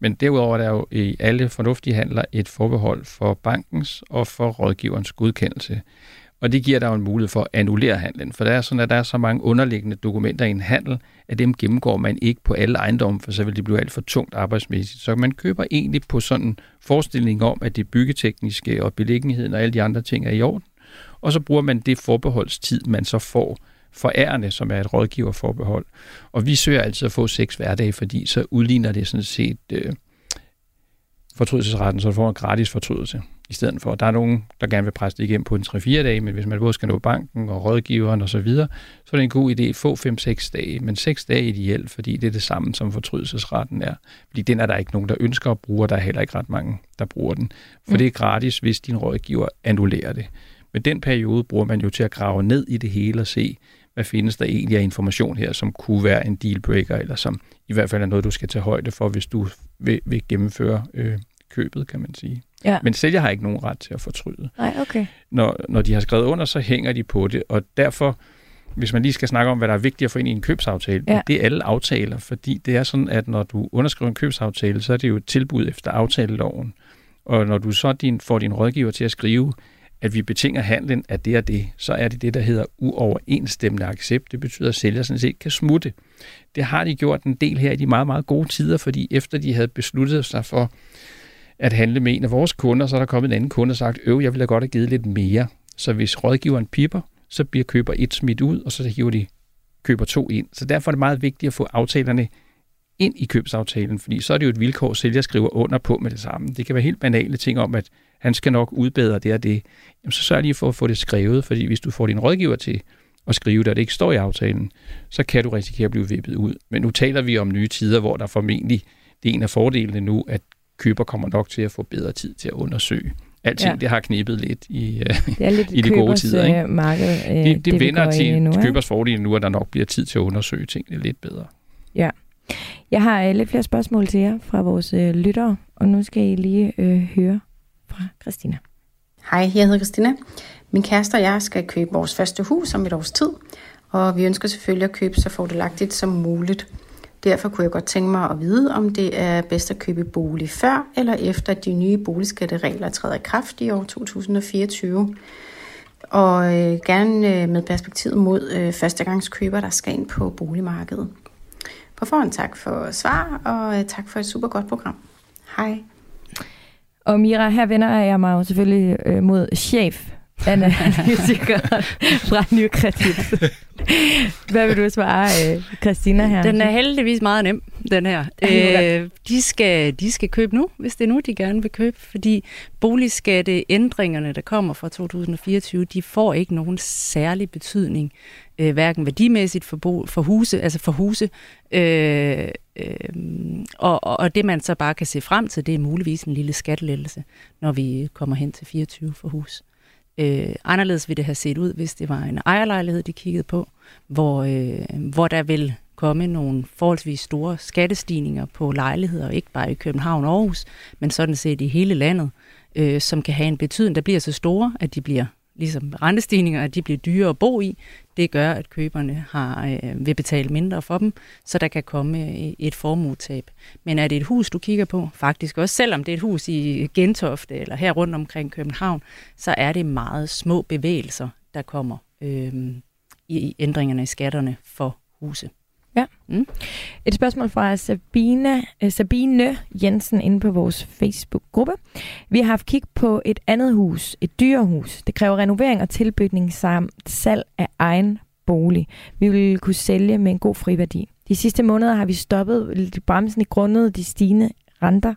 E: Men derudover er der jo i alle fornuftige handler et forbehold for bankens og for rådgiverens godkendelse. Og det giver der jo en mulighed for at annullere handlen, for der er sådan, at der er så mange underliggende dokumenter i en handel, at dem gennemgår man ikke på alle ejendomme, for så vil det blive alt for tungt arbejdsmæssigt. Så man køber egentlig på sådan en forestilling om, at det byggetekniske og beliggenheden og alle de andre ting er i orden, og så bruger man det forbeholdstid, man så får for ærende, som er et rådgiverforbehold. Og vi søger altid at få seks hverdage, fordi så udligner det sådan set øh, fortrydelsesretten, så du får en gratis fortrydelse i stedet for. Der er nogen, der gerne vil presse det igennem på en 3-4 dage, men hvis man både skal nå banken og rådgiveren osv., så, videre, så er det en god idé at få 5-6 dage, men 6 dage er ideelt, fordi det er det samme som fortrydelsesretten er. Fordi den er der ikke nogen, der ønsker at bruge, og der er heller ikke ret mange, der bruger den. For
B: Mm.
E: det er gratis, hvis din rådgiver annullerer det. Men den periode bruger man jo til at grave ned i det hele og se, hvad findes der egentlig af information her, som kunne være en dealbreaker, eller som i hvert fald er noget, du skal tage højde for, hvis du vil, vil gennemføre øh, købet, kan man sige.
B: Ja.
E: Men sælger har ikke nogen ret til at fortryde.
B: Nej, okay.
E: Når, når de har skrevet under, så hænger de på det, og derfor, hvis man lige skal snakke om, hvad der er vigtigt at få ind i en købsaftale,
B: Ja.
E: det er alle aftaler, fordi det er sådan, at når du underskriver en købsaftale, så er det jo et tilbud efter aftaleloven. Og når du så din, får din rådgiver til at skrive, at vi betinger handlen af det og det, så er det det, der hedder uoverensstemmende accept. Det betyder, at sælger sådan set kan smutte. Det har de gjort en del her i de meget, meget gode tider, fordi efter de havde besluttet sig for at handle med en af vores kunder, så er der kommet en anden kunde og sagt, øv, jeg ville da godt have givet lidt mere. Så hvis rådgiveren piper, så bliver køber et smidt ud, og så hiver de køber to ind. Så derfor er det meget vigtigt at få aftalerne ind i købsaftalen, fordi så er det jo et vilkår, sælger skriver under på med det samme. Det kan være helt banale ting om, at han skal nok udbedre det og det. Jamen, så sørg lige for at få det skrevet, fordi hvis du får din rådgiver til at skrive det, og det ikke står i aftalen, så kan du risikere at blive vippet ud. Men nu taler vi om nye tider, hvor der formentlig, det er en af fordelene nu, at køber kommer nok til at få bedre tid til at undersøge. Alting,
B: Ja.
E: ja. det har knibet lidt i, øh,
B: Det er lidt
E: I de gode tider, ikke?
B: øh, marked, øh,
E: det, det, det vender til
B: nu,
E: købers fordel nu, at der nok bliver tid til at undersøge tingene lidt bedre.
B: Jeg har øh, lidt flere spørgsmål til jer fra vores øh, lyttere, og nu skal I lige øh, høre fra Christina.
H: Hej, jeg hedder Christina. Min kæreste og jeg skal købe vores første hus om et års tid, og vi ønsker selvfølgelig at købe så fordelagtigt som muligt. Derfor kunne jeg godt tænke mig at vide, om det er bedst at købe bolig før eller efter de nye boligskatteregler træder i kraft i år 2024. og øh, gerne øh, med perspektivet mod øh, førstegangskøber, der skal ind på boligmarkedet. På forhånd tak for svar, og øh, tak for et super godt program. Hej.
B: Og Mira, her vender jeg mig jo selvfølgelig øh, mod chef analytiker fra Nykredit. Hvad vil du svare, øh, Christina her?
C: Den er heldigvis meget nem, den her. Øh, de, skal, de skal købe nu, hvis det er nu, de gerne vil købe, fordi boligskatteændringerne, der kommer fra 2024, de får ikke nogen særlig betydning, øh, hverken værdimæssigt for, bo, for huse, altså for huse, øh, øh, og, og det man så bare kan se frem til, det er muligvis en lille skattelettelse, når vi kommer hen til 24 for hus. Øh, anderledes ville det have set ud, hvis det var en ejerlejlighed, de kiggede på, hvor, øh, hvor der vil komme nogle forholdsvis store skattestigninger på lejligheder, ikke bare i København og Aarhus, men sådan set i hele landet, øh, som kan have en betydning, der bliver så store, at de bliver ligesom rentestigninger, at de bliver dyre at bo i, det gør, at køberne har, øh, vil betale mindre for dem, så der kan komme øh, et formuetab. Men er det et hus, du kigger på, faktisk også selvom det er et hus i Gentofte eller her rundt omkring København, så er det meget små bevægelser, der kommer øh, i ændringerne i skatterne for huse.
B: Ja. Mm. Et spørgsmål fra Sabine, uh, Sabine Jensen inde på vores Facebook-gruppe. Vi har haft kig på et andet hus, et dyrehus. Det kræver renovering og tilbygning samt salg af egen bolig. Vi vil kunne sælge med en god friværdi. De sidste måneder har vi stoppet bremsen i grundet de stigende renter,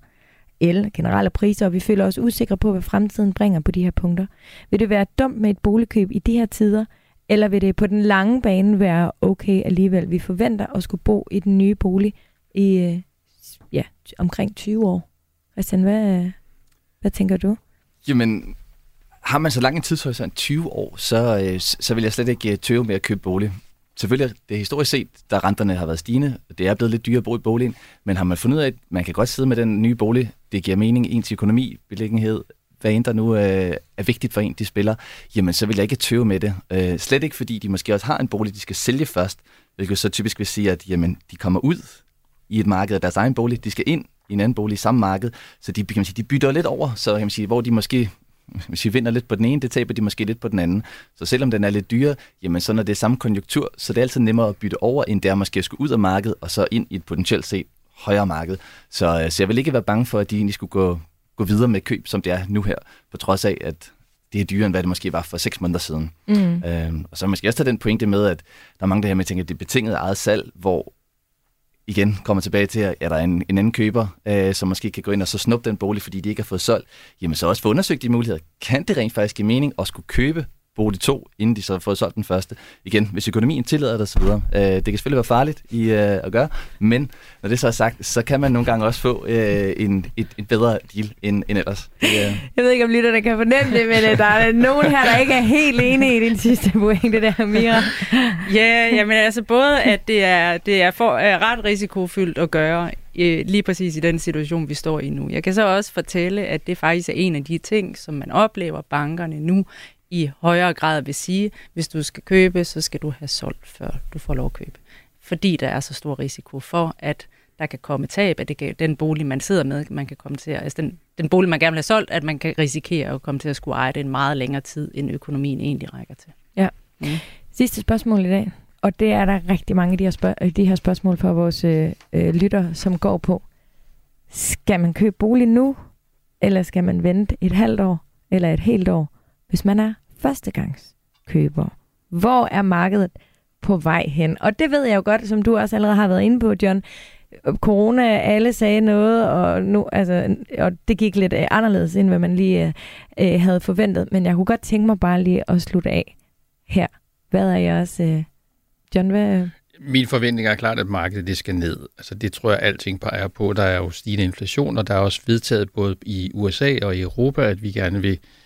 B: el, generelle priser, og vi føler os usikre på, hvad fremtiden bringer på de her punkter. Vil det være dumt med et boligkøb i de her tider, eller vil det på den lange bane være okay alligevel? Vi forventer at skulle bo i den nye bolig i øh, ja, omkring 20 år. Christian, hvad, hvad tænker du?
D: Jamen, har man så lang en tidshorisont, 20 år, så, øh, så vil jeg slet ikke øh, tøve med at købe bolig. Selvfølgelig, det er historisk set, der renterne har været stigende, og det er blevet lidt dyrere at bo i boligen, men har man fundet ud af, at man kan godt sidde med den nye bolig, det giver mening, ens økonomi, beliggenhed, hvad end der nu øh, er vigtigt for en, de spiller, jamen så vil jeg ikke tøve med det. Øh, slet ikke fordi de måske også har en bolig, de skal sælge først, hvilket så typisk vil sige, at jamen, de kommer ud i et marked af deres egen bolig, de skal ind i en anden bolig i samme marked, så de, kan man sige, de bytter lidt over, så kan man sige, hvor de måske hvis vi vinder lidt på den ene, det taber de måske lidt på den anden. Så selvom den er lidt dyrere, jamen så når det er samme konjunktur, så det er altid nemmere at bytte over, end det er måske at skulle ud af markedet, og så ind i et potentielt set højere marked. Så, øh, så jeg vil ikke være bange for, at de egentlig skulle gå, gå videre med køb, som det er nu her, på trods af, at det er dyrere, end hvad det måske var for seks måneder siden. Mm. Øhm, og så måske også tage den pointe med, at der er mange der her med, at tænker, at det er betinget eget salg, hvor igen kommer tilbage til, at er der en, en anden køber, øh, som måske kan gå ind og så snuppe den bolig, fordi de ikke har fået solgt, jamen så også få undersøgt de muligheder. Kan det rent faktisk give mening at skulle købe bolig 2, inden de så har fået solgt den første. Igen, hvis økonomien tillader det osv. Øh, det kan selvfølgelig være farligt i, øh, at gøre, men når det så er sagt, så kan man nogle gange også få øh, en, et, et bedre deal end, end ellers. Det, øh.
B: Jeg ved ikke, om lytterne kan fornemme det, men øh, der er nogen her, der ikke er helt enige i din sidste pointe der, Mira.
C: ja, jamen altså både, at det er, det er, for, er ret risikofyldt at gøre øh, lige præcis i den situation, vi står i nu. Jeg kan så også fortælle, at det faktisk er en af de ting, som man oplever bankerne nu i højere grad vil sige, hvis du skal købe, så skal du have solgt, før du får lov at købe. Fordi der er så stor risiko for, at der kan komme tab, at det kan, den bolig, man sidder med, man kan komme til at, altså den, den bolig, man gerne vil have solgt, at man kan risikere at komme til at skulle eje det en meget længere tid, end økonomien egentlig rækker til.
B: Ja. Mm. Sidste spørgsmål i dag, og det er der rigtig mange af de her, spørg- de her spørgsmål fra vores øh, øh, lytter, som går på. Skal man købe bolig nu, eller skal man vente et halvt år, eller et helt år, hvis man er førstegangskøbere. Hvor er markedet på vej hen? Og det ved jeg jo godt, som du også allerede har været inde på, John. Corona, alle sagde noget, og, nu, altså, og det gik lidt øh, anderledes, end hvad man lige øh, øh, havde forventet. Men jeg kunne godt tænke mig bare lige at slutte af her. Hvad er jeres... Øh, John, hvad... Øh?
E: Min forventning er klart, at markedet det skal ned. Altså, det tror jeg, alting peger på. Der er jo stigende inflation, og der er også vedtaget både i USA og i Europa, at vi gerne vil øh,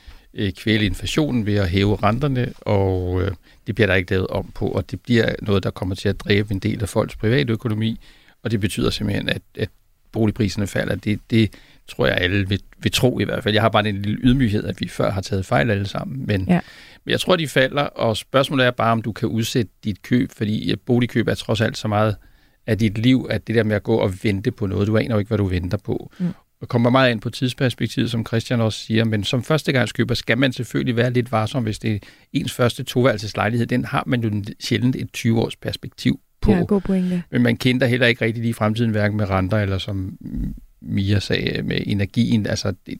E: kvæle inflationen ved at hæve renterne, og øh, det bliver der ikke lavet om på, og det bliver noget, der kommer til at dræbe en del af folks private økonomi, og det betyder simpelthen, at, at boligpriserne falder. Det, det tror jeg alle vil, vil tro i hvert fald. Jeg har bare en lille ydmyghed, at vi før har taget fejl alle sammen, men, ja. men jeg tror, de falder, og spørgsmålet er bare, om du kan udsætte dit køb, fordi boligkøb er trods alt så meget af dit liv, at det der med at gå og vente på noget, du aner jo ikke, hvad du venter på. Mm. Kommer meget ind på tidsperspektivet, som Christian også siger, men som førstegangskøber skal man selvfølgelig være lidt varsom, hvis det er ens første toværelseslejlighed. Den har man jo sjældent et 20-års perspektiv på.
B: Ja, god pointe.
E: Men man kender heller ikke rigtig lige fremtiden, hverken med renter eller som Mia sagde, med energien. Altså, det,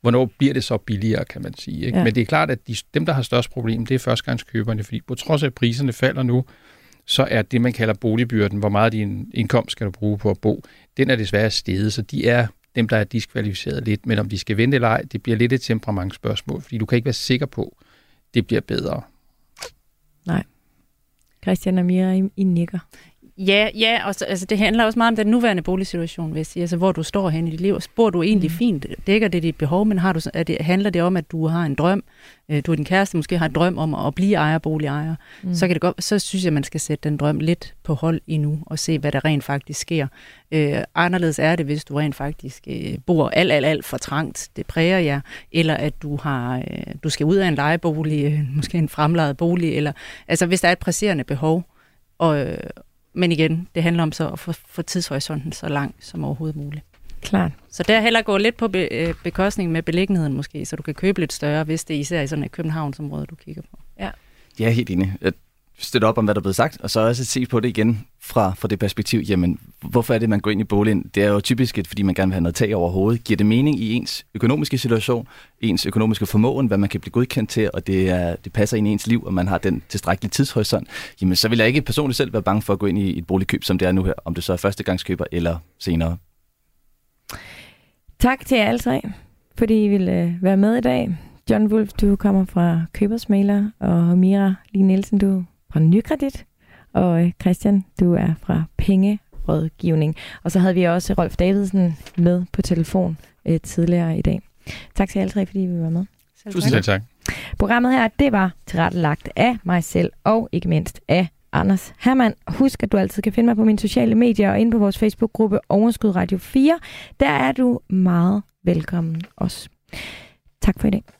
E: hvornår bliver det så billigere, kan man sige. Ikke? Ja. Men det er klart, at de, dem, der har størst problem, det er førstegangskøberne, fordi på trods af, at priserne falder nu, så er det, man kalder boligbyrden, hvor meget din indkomst skal du bruge på at bo, den er desværre steget, så de er dem, der er diskvalificeret lidt. Men om de skal vente eller ej, det bliver lidt et temperamentsspørgsmål, fordi du kan ikke være sikker på, det bliver bedre.
B: Nej. Christian og Mira, I, I nikker.
C: Ja, ja og så, altså, det handler også meget om den nuværende boligsituation, vil jeg. Altså, hvor du står hen i dit liv. Bor du egentlig mm. fint? Dækker det dit behov, men har du, er det, handler det om, at du har en drøm? Øh, du og din kæreste måske har en drøm om at blive ejer, boligejer. Mm. Så, kan det godt, så synes jeg, man skal sætte den drøm lidt på hold endnu, og se, hvad der rent faktisk sker. Øh, anderledes er det, hvis du rent faktisk øh, bor alt, alt, alt for trangt. Det præger jer. Eller at du har øh, du skal ud af en lejebolig, øh, måske en fremlejet bolig. Eller, altså, hvis der er et presserende behov, og, men igen, det handler om så at få, få tidshorisonten så lang som overhovedet muligt.
B: Klart.
C: Så der heller gå lidt på be, øh, bekostning med beliggenheden måske, så du kan købe lidt større, hvis det især i sådan et Københavnsområde, du kigger på.
B: Ja.
D: Jeg er helt enig. Jeg støtter op om, hvad der er blevet sagt, og så også se på det igen fra, fra det perspektiv, jamen, hvorfor er det, man går ind i boligen? Det er jo typisk, fordi man gerne vil have noget tag over hovedet. Giver det mening i ens økonomiske situation, ens økonomiske formåen, hvad man kan blive godkendt til, og det, er, det passer ind i ens liv, og man har den tilstrækkelige tidshorisont, jamen, så vil jeg ikke personligt selv være bange for at gå ind i et boligkøb, som det er nu her, om det så er førstegangskøber eller senere.
B: Tak til jer alle tre, fordi I ville øh, være med i dag. John Wolf, du kommer fra Købersmaler, og Mira Lige Nielsen, du fra Nykredit, og øh, Christian, du er fra Pengerådgivning. Og så havde vi også Rolf Davidsen med på telefon øh, tidligere i dag. Tak til alle tre, fordi vi var med.
E: Tusind tak.
B: Programmet her, det var tilrettelagt af mig selv, og ikke mindst af Anders Hermann. Husk, at du altid kan finde mig på mine sociale medier og inde på vores Facebook-gruppe Overskud Radio 4. Der er du meget velkommen også. Tak for i dag.